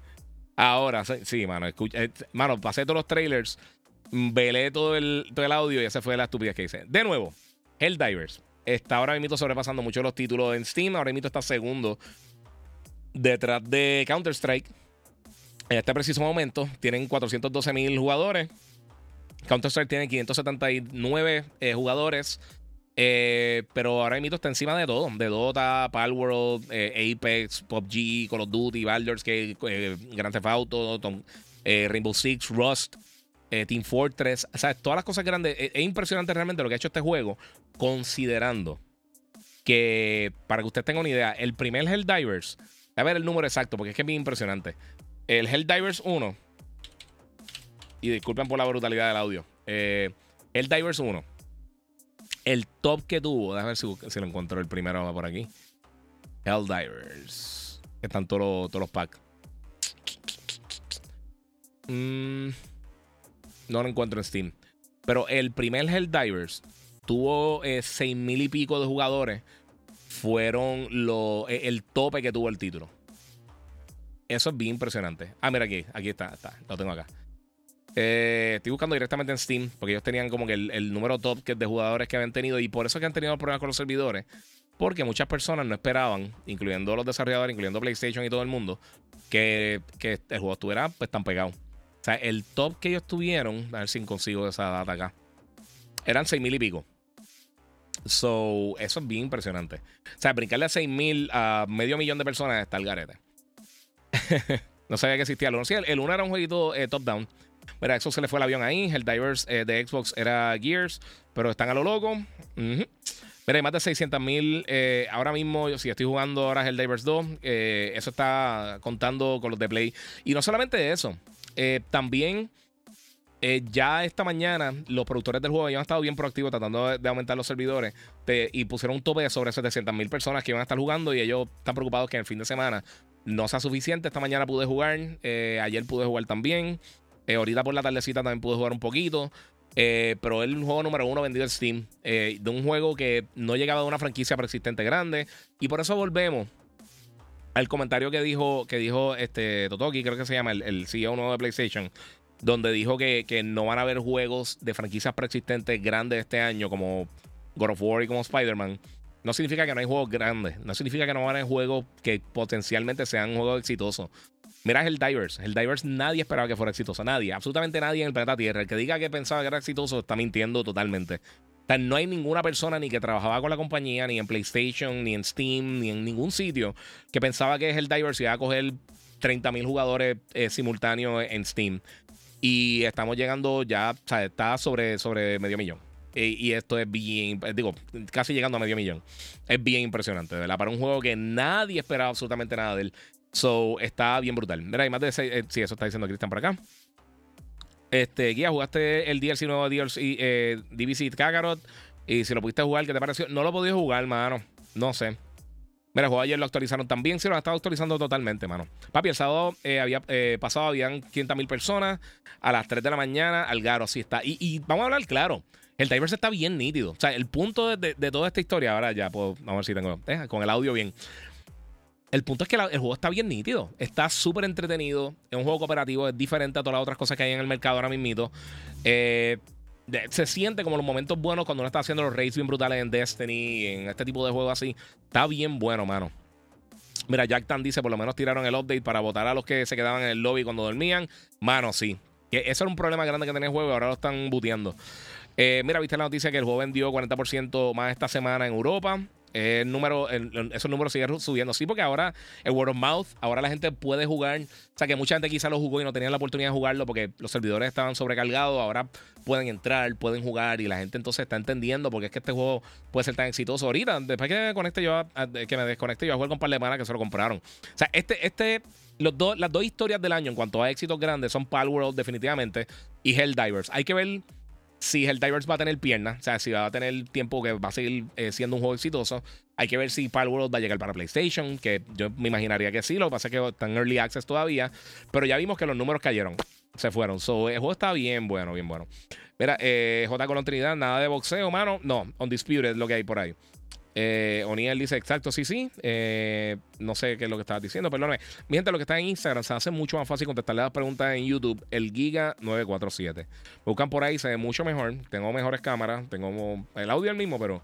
S1: Ahora, sí, mano. Escucha, eh, mano, pasé todos los trailers, velé todo el, todo el audio y esa fue la estupidez que hice. De nuevo, Helldivers. Está ahora mismo sobrepasando mucho los títulos en Steam. Ahora mismo está segundo detrás de Counter-Strike. En este preciso momento tienen 412 mil jugadores. Counter-Strike tiene 579 eh, jugadores. Eh, pero ahora mismo está encima de todo: de Dota, Palworld, eh, Apex, PUBG, Call of Duty, Baldur's Gate, eh, Grand Theft Auto, Rainbow Six, Rust, Team Fortress. O sea, todas las cosas grandes. Es, impresionante realmente lo que ha hecho este juego, considerando que, para que usted tenga una idea, el primer Helldivers, a ver el número exacto, porque es que es bien impresionante. El Helldivers 1, y disculpen por la brutalidad del audio, Helldivers 1 el top que tuvo, déjame ver si, lo encuentro el primero por aquí. Helldivers. Están todos, los packs. Mm, no lo encuentro en Steam. Pero el primer Helldivers tuvo eh, seis mil y pico de jugadores. Fueron lo, eh, el tope que tuvo el título. Eso es bien impresionante. Ah, mira aquí, aquí está, está, lo tengo acá. Eh, estoy buscando directamente en Steam, porque ellos tenían como que el, número top de jugadores que habían tenido y por eso que han tenido problemas con los servidores. Porque muchas personas no esperaban, incluyendo los desarrolladores, incluyendo PlayStation y todo el mundo, que, el juego estuviera pues tan pegado. O sea, el top que ellos tuvieron, a ver si consigo esa data acá, eran 6 mil y pico. So, eso es bien impresionante. O sea, brincarle a 6 mil a medio millón de personas está el garete. no sabía que existía el 1. Sí, el 1 era un jueguito eh, top-down. Mira, Xbox se le fue el avión ahí. El Divers eh, de Xbox era Gears, pero están a lo loco. Mira, hay más de 600 mil. Eh, ahora mismo, si estoy jugando ahora el Divers 2, eh, eso está contando con los de Play. Y no solamente eso, también. ya esta mañana los productores del juego ya han estado bien proactivos tratando de, aumentar los servidores y pusieron un tope de sobre 700 mil personas que iban a estar jugando y ellos están preocupados que en el fin de semana no sea suficiente. Esta mañana pude jugar, ayer pude jugar también. Eh, ahorita por la tardecita también pude jugar un poquito. Eh, pero es el juego número uno vendido en Steam. Eh, de un juego que no llegaba de una franquicia persistente grande. Y por eso volvemos al comentario que dijo, que dijo este Totoki, creo que se llama, el, CEO nuevo de PlayStation. Donde dijo que, que, no van a haber juegos de franquicias persistentes grandes este año, como God of War y como Spider-Man. No significa que no hay juegos grandes. No significa que no van a haber juegos que potencialmente sean juegos exitosos. Mira el Divers. El Divers nadie esperaba que fuera exitoso. Nadie. Absolutamente nadie en el planeta Tierra. El que diga que pensaba que era exitoso está mintiendo totalmente. O sea, no hay ninguna persona ni que trabajaba con la compañía, ni en PlayStation, ni en Steam, ni en ningún sitio que pensaba que el Divers iba a coger 30.000 jugadores eh, simultáneos en Steam. Y estamos llegando ya, o sea, está sobre, sobre medio millón. y esto es bien, digo, casi llegando a medio millón. Es bien impresionante, ¿verdad? Para un juego que nadie esperaba absolutamente nada de él. So, está bien brutal. Mira, hay más de seis. Eh, sí, eso está diciendo Cristian por acá. Este, Guía, ¿jugaste el DLC nuevo DLC eh, DBC Kakarot? Y si lo pudiste jugar, ¿qué te pareció? No lo podido jugar, mano. No sé. Mira, juego ayer lo actualizaron también. Sí, lo han estado actualizando totalmente, mano. Papi, el sábado eh, había eh, pasado, habían 500 mil personas. A las 3 de la mañana, Algaro, sí está. Y, vamos a hablar claro. El Divers está bien nítido. O sea, el punto de, toda esta historia, ahora ya vamos a ver si tengo con el audio bien. El punto es que el juego está bien nítido. Está súper entretenido. Es un juego cooperativo. Es diferente a todas las otras cosas que hay en el mercado ahora mismo. Eh, se siente como los momentos buenos cuando uno está haciendo los raids bien brutales en Destiny, en este tipo de juegos así. Está bien bueno, mano. Mira, Jack Tan dice, por lo menos tiraron el update para votar a los que se quedaban en el lobby cuando dormían. Mano, sí. Eso era un problema grande que tenía el juego y ahora lo están buteando. Eh, mira, viste la noticia que el juego vendió 40% más esta semana en Europa el número, esos números siguen subiendo. Sí, porque ahora el word of mouth, ahora la gente puede jugar. O sea, que mucha gente quizá lo jugó y no tenía la oportunidad de jugarlo porque los servidores estaban sobrecargados. Ahora pueden entrar, pueden jugar y la gente entonces está entendiendo porque es que este juego puede ser tan exitoso. Ahorita, después que me conecte yo, que me desconecte yo a jugar con un par de manas que se lo compraron. O sea, este, este, los dos, las dos historias del año en cuanto a éxitos grandes son Palworld definitivamente y Helldivers. Hay que ver si Helldivers va a tener piernas, o sea, si va a tener tiempo que va a seguir eh, siendo un juego exitoso. Hay que ver si Palworld va a llegar para PlayStation, que yo me imaginaría que sí, lo que pasa es que está en Early Access todavía, pero ya vimos que los números cayeron, se fueron. So, el juego está bien bueno, bien bueno. Mira, eh, J. Colón Trinidad, nada de boxeo, mano. No, Undisputed lo que hay por ahí. Eh, Oniel dice exacto, sí, sí. Eh, no sé qué es lo que estabas diciendo, perdóname. Mi gente, lo que está en Instagram se hace mucho más fácil contestarle las preguntas en YouTube. El Giga947. Buscan por ahí, se ve mucho mejor. Tengo mejores cámaras. Tengo el audio el mismo, pero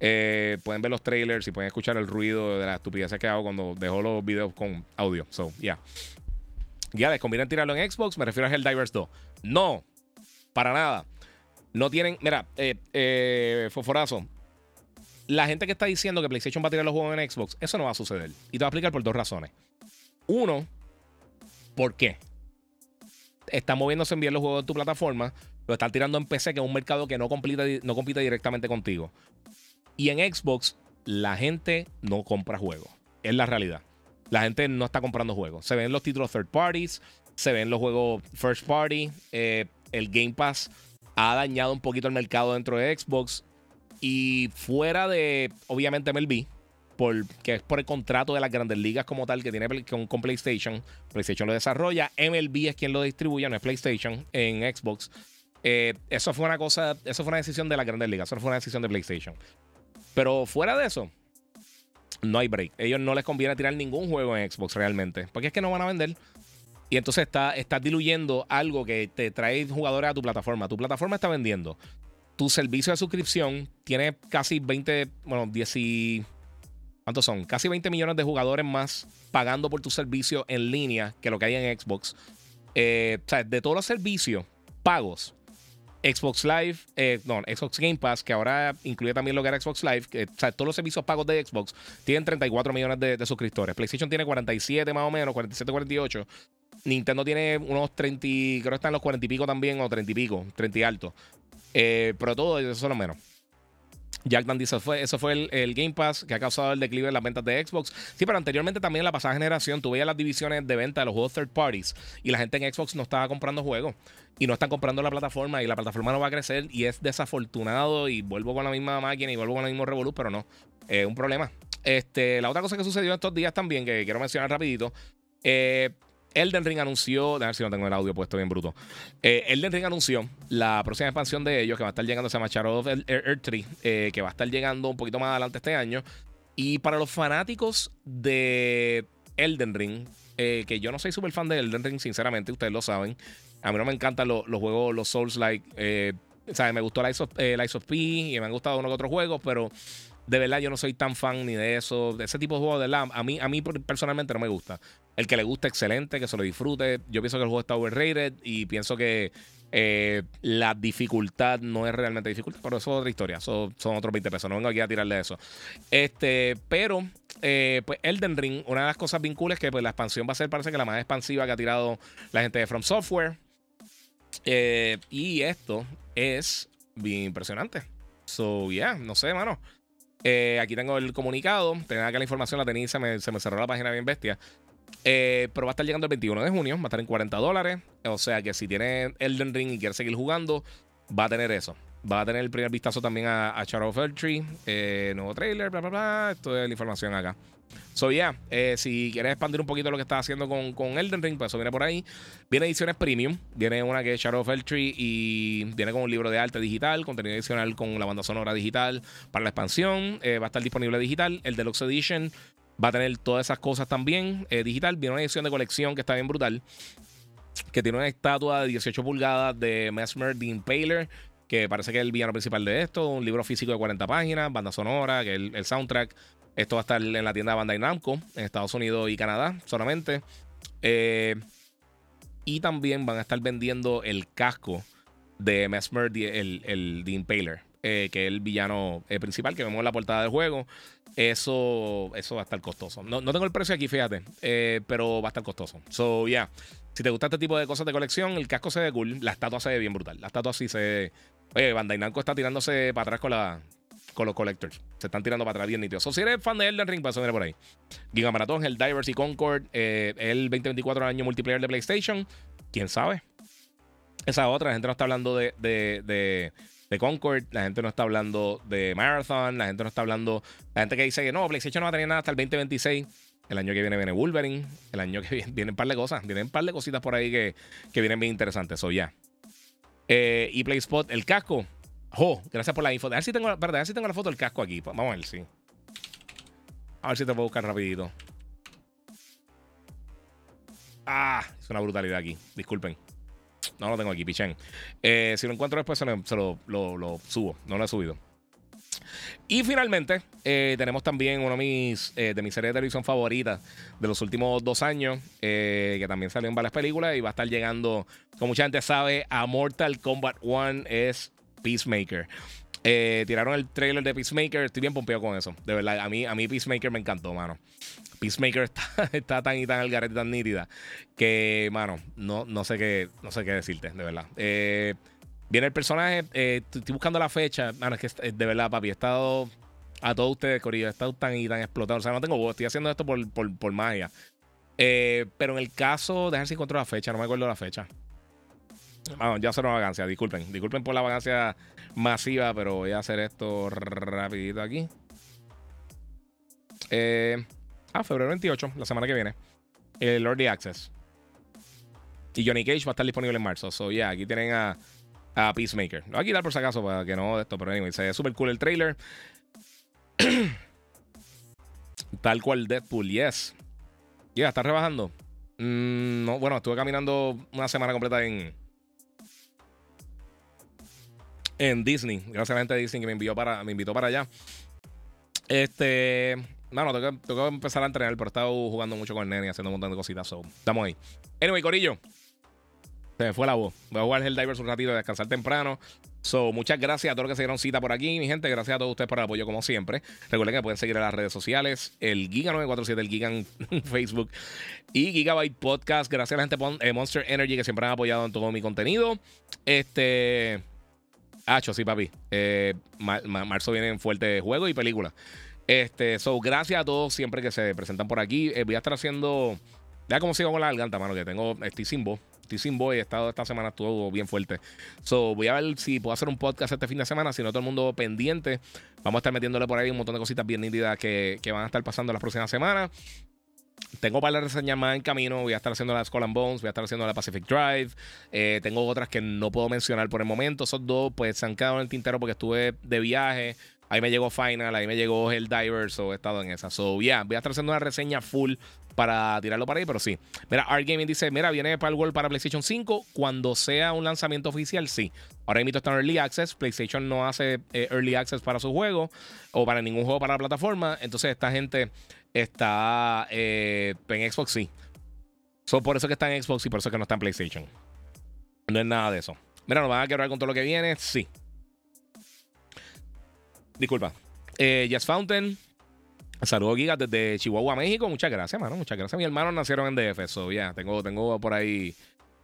S1: eh, pueden ver los trailers y pueden escuchar el ruido de la estupidez que hago cuando dejo los videos con audio. So, ya. Ya, ¿les conviene tirarlo en Xbox? Me refiero a Helldivers 2. No, para nada. No tienen. Mira, eh, eh, la gente que está diciendo que PlayStation va a tirar los juegos en Xbox, eso no va a suceder. Y te voy a explicar por dos razones. Uno, ¿por qué? Están moviéndose en bien los juegos de tu plataforma, lo están tirando en PC, que es un mercado que no compite, no compite directamente contigo. Y en Xbox, la gente no compra juegos. Es la realidad. La gente no está comprando juegos. Se ven los títulos third parties, se ven los juegos first party. Eh, el Game Pass ha dañado un poquito el mercado dentro de Xbox. Y fuera de, obviamente, MLB, por, que es por el contrato de las grandes ligas como tal que tiene con, PlayStation. PlayStation lo desarrolla, MLB es quien lo distribuye, no es PlayStation en Xbox. Eh, eso fue una cosa, eso fue una decisión de las grandes ligas, eso fue una decisión de PlayStation. Pero fuera de eso, no hay break. Ellos no les conviene tirar ningún juego en Xbox realmente, porque es que no van a vender. Y entonces está, estás diluyendo algo que te trae jugadores a tu plataforma. Tu plataforma está vendiendo tu servicio de suscripción tiene casi 20, bueno, 10 y... ¿Cuántos son? Casi 20 millones de jugadores más pagando por tu servicio en línea que lo que hay en Xbox. Eh, o sea, de todos los servicios pagos, Xbox Live, eh, no, Xbox Game Pass, que ahora incluye también lo que era Xbox Live, o sea, todos los servicios pagos de Xbox tienen 34 millones de, de, suscriptores. PlayStation tiene 47 más o menos, 47, 48. Nintendo tiene unos 30, creo que están los 40 y pico también, o 30 y pico, 30 y alto. Eh, pero todo eso es lo menos. Jack dice, fue, eso fue el, Game Pass que ha causado el declive en las ventas de Xbox. Sí, pero anteriormente también en la pasada generación tuve las divisiones de venta de los juegos third parties y la gente en Xbox no estaba comprando juegos y no están comprando la plataforma y la plataforma no va a crecer y es desafortunado y vuelvo con la misma máquina y vuelvo con el mismo Revolut, pero no, es un problema. Este, la otra cosa que sucedió estos días también, que quiero mencionar rapidito, eh, Elden Ring anunció, a ver si no tengo el audio puesto bien bruto. Eh, Elden Ring anunció la próxima expansión de ellos que va a estar llegando, se llama Shadow of Earth 3, eh, que va a estar llegando un poquito más adelante este año. Y para los fanáticos de Elden Ring, eh, que yo no soy súper fan de Elden Ring, sinceramente, ustedes lo saben. A mí no me encantan los, juegos, los Souls-like. sea, me gustó Lies of, of P y me han gustado unos otros juegos, pero de verdad yo no soy tan fan ni de eso. De ese tipo de juegos, de verdad, a mí, a mí personalmente no me gusta. El que le gusta, excelente, que se lo disfrute. Yo pienso que el juego está overrated y pienso que eh, la dificultad no es realmente dificultad, pero eso es otra historia. Son otros 20 pesos. No vengo aquí a tirarle eso. Este, pero, eh, pues Elden Ring, una de las cosas bien es que pues, la expansión va a ser, parece que la más expansiva que ha tirado la gente de From Software. Eh, y esto es bien impresionante. So, yeah, no sé, mano. aquí tengo el comunicado. Tenía acá la información, la tenía se me cerró la página bien bestia. Eh, pero va a estar llegando el 21 de junio, va a estar en 40 dólares. O sea que si tiene Elden Ring y quiere seguir jugando, va a tener eso. Va a tener el primer vistazo también a, a Shadow of Tree, eh, nuevo trailer, bla, bla, bla. Esto es la información acá. So, yeah, si quieres expandir un poquito lo que estás haciendo con, con, Elden Ring, pues eso viene por ahí. Viene ediciones premium. Viene una que es Shadow of Tree y viene con un libro de arte digital, contenido adicional con la banda sonora digital para la expansión. Eh, va a estar disponible digital. El Deluxe Edition Va a tener todas esas cosas también eh, digital. Viene una edición de colección que está bien brutal. Que tiene una estatua de 18 pulgadas de Mesmer the Impaler. Que parece que es el villano principal de esto. Un libro físico de 40 páginas. Banda sonora. Que el, el soundtrack. Esto va a estar en la tienda Bandai Namco. En Estados Unidos y Canadá solamente. Eh, y también van a estar vendiendo el casco de Mesmer el, el, the Impaler. Eh, que es el villano principal que vemos en la portada del juego. Eso, eso va a estar costoso. No, tengo el precio aquí, fíjate, eh, pero va a estar costoso. So, yeah. Si te gusta este tipo de cosas de colección, el casco se ve cool. La estatua se ve bien brutal. La estatua sí se. Oye, Bandai Namco está tirándose para atrás con, la, con los collectors. Se están tirando para atrás bien nítidos. So, si eres fan de Elden Ring, pasó por ahí. Giga Maratón, el Divers y Concord, eh, el 2024 año multiplayer de PlayStation. ¿Quién sabe? Esa otra, la gente no está hablando de Concord, la gente no está hablando de Marathon, la gente no está hablando. La gente que dice que no, PlayStation no va a tener nada hasta el 2026. El año que viene viene Wolverine. El año que viene vienen un par de cosas. Vienen un par de cositas por ahí que, que vienen bien interesantes. Eso ya. Eh, y PlaySpot, el casco. Oh, gracias por la info. A ver si tengo, a ver si tengo la foto del casco aquí. Vamos a ver, sí. A ver si te puedo buscar rapidito. Ah, es una brutalidad aquí. Disculpen. No lo tengo aquí, pichén. Eh, si lo encuentro después, se lo, lo, subo. No lo he subido. Y finalmente, eh, tenemos también uno de mis, eh, de mis series de televisión favoritas de los últimos dos años, que también salió en varias películas y va a estar llegando, como mucha gente sabe, a Mortal Kombat 1 es Peacemaker. Tiraron el trailer de Peacemaker, estoy bien pompeado con eso. De verdad, a mí, a mí Peacemaker me encantó, mano. Peacemaker está, tan y tan al garete, tan nítida, que, mano, no, no, sé qué, no sé qué decirte, de verdad. Eh, viene el personaje, eh, estoy buscando la fecha, mano, es que de verdad, papi, he estado a todos ustedes, Corillo, he estado tan y tan explotado. O sea, no tengo voz, estoy haciendo esto por, por, magia. Eh, pero en el caso, dejar si encuentro la fecha, no me acuerdo la fecha. Vamos, ya hacer una vagancia, disculpen. Disculpen por la vagancia masiva, pero voy a hacer esto rapidito aquí. Eh, Ah, febrero 28, la semana que viene. El Early Access. Y Johnny Cage va a estar disponible en marzo. So, yeah, aquí tienen a, a Peacemaker. Lo voy a quitar por si acaso para que no de esto, pero anyway, se ve súper cool el trailer. Tal cual Deadpool, yes. Yeah, ¿estás rebajando? Mm, no, bueno, estuve caminando una semana completa en. En Disney. Gracias a la gente de Disney que me envió para, me invitó para allá. Este. No, no, tengo, que empezar a entrenar, pero he estado jugando mucho con el nene y haciendo un montón de cositas. So, estamos ahí. Anyway, Corillo. Se me fue la voz. Voy a jugar el Divers un ratito, descansar temprano. So, muchas gracias a todos los que se dieron cita por aquí, mi gente. Gracias a todos ustedes por el apoyo, como siempre. Recuerden que pueden seguir en las redes sociales, el Giga947, el Giga en Facebook y Gigabyte Podcast. Gracias a la gente de Monster Energy que siempre han apoyado en todo mi contenido. Este. Hacho, sí, papi. Eh, marzo viene fuerte juego y película. Este, so, gracias a todos siempre que se presentan por aquí. Eh, voy a estar haciendo. Ya como sigo con la garganta, mano, que tengo. Estoy sin voz. Estoy sin voz y he estado esta semana estuvo bien fuerte. So, voy a ver si puedo hacer un podcast este fin de semana. Si no, todo el mundo pendiente. Vamos a estar metiéndole por ahí un montón de cositas bien nítidas que, van a estar pasando las próximas semanas. Tengo para reseñas más en camino. Voy a estar haciendo la Skull and Bones, voy a estar haciendo la Pacific Drive. Eh, tengo otras que no puedo mencionar por el momento. Esos dos, pues, se han quedado en el tintero porque estuve de viaje Ahí me llegó Final, ahí me llegó el Divers, o he estado en esa. So, yeah, voy a estar haciendo una reseña full para tirarlo para ahí, pero sí. Mira, Art Gaming dice: Mira, viene Palworld para PlayStation 5. Cuando sea un lanzamiento oficial, sí. Ahora mismo está en Early Access. PlayStation no hace eh, Early Access para su juego o para ningún juego para la plataforma. Entonces, esta gente está eh, en Xbox, sí. So, por eso que está en Xbox y por eso que no está en PlayStation. No es nada de eso. Mira, nos van a quebrar con todo lo que viene. Sí. Disculpa. Eh, Jazz Fountain. Saludos, Gigas, desde Chihuahua, México. Muchas gracias, mano. Muchas gracias. Mis hermanos nacieron en DF. So, ya, tengo, tengo por ahí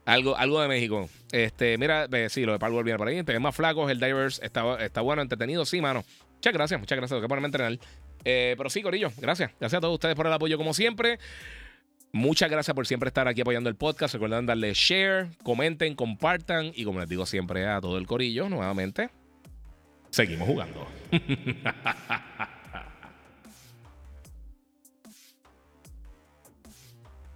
S1: algo, algo de México. Este, mira, sí, lo de Power viene por ahí. Te más flacos. El Divers está, está bueno, entretenido. Sí, mano. Muchas gracias, muchas gracias. Tengo que ponerme a entrenar. Eh, pero sí, Corillo, gracias. Gracias a todos ustedes por el apoyo, como siempre. Muchas gracias por siempre estar aquí apoyando el podcast. Recuerden darle share, comenten, compartan. Y como les digo siempre a todo el Corillo, nuevamente, seguimos jugando.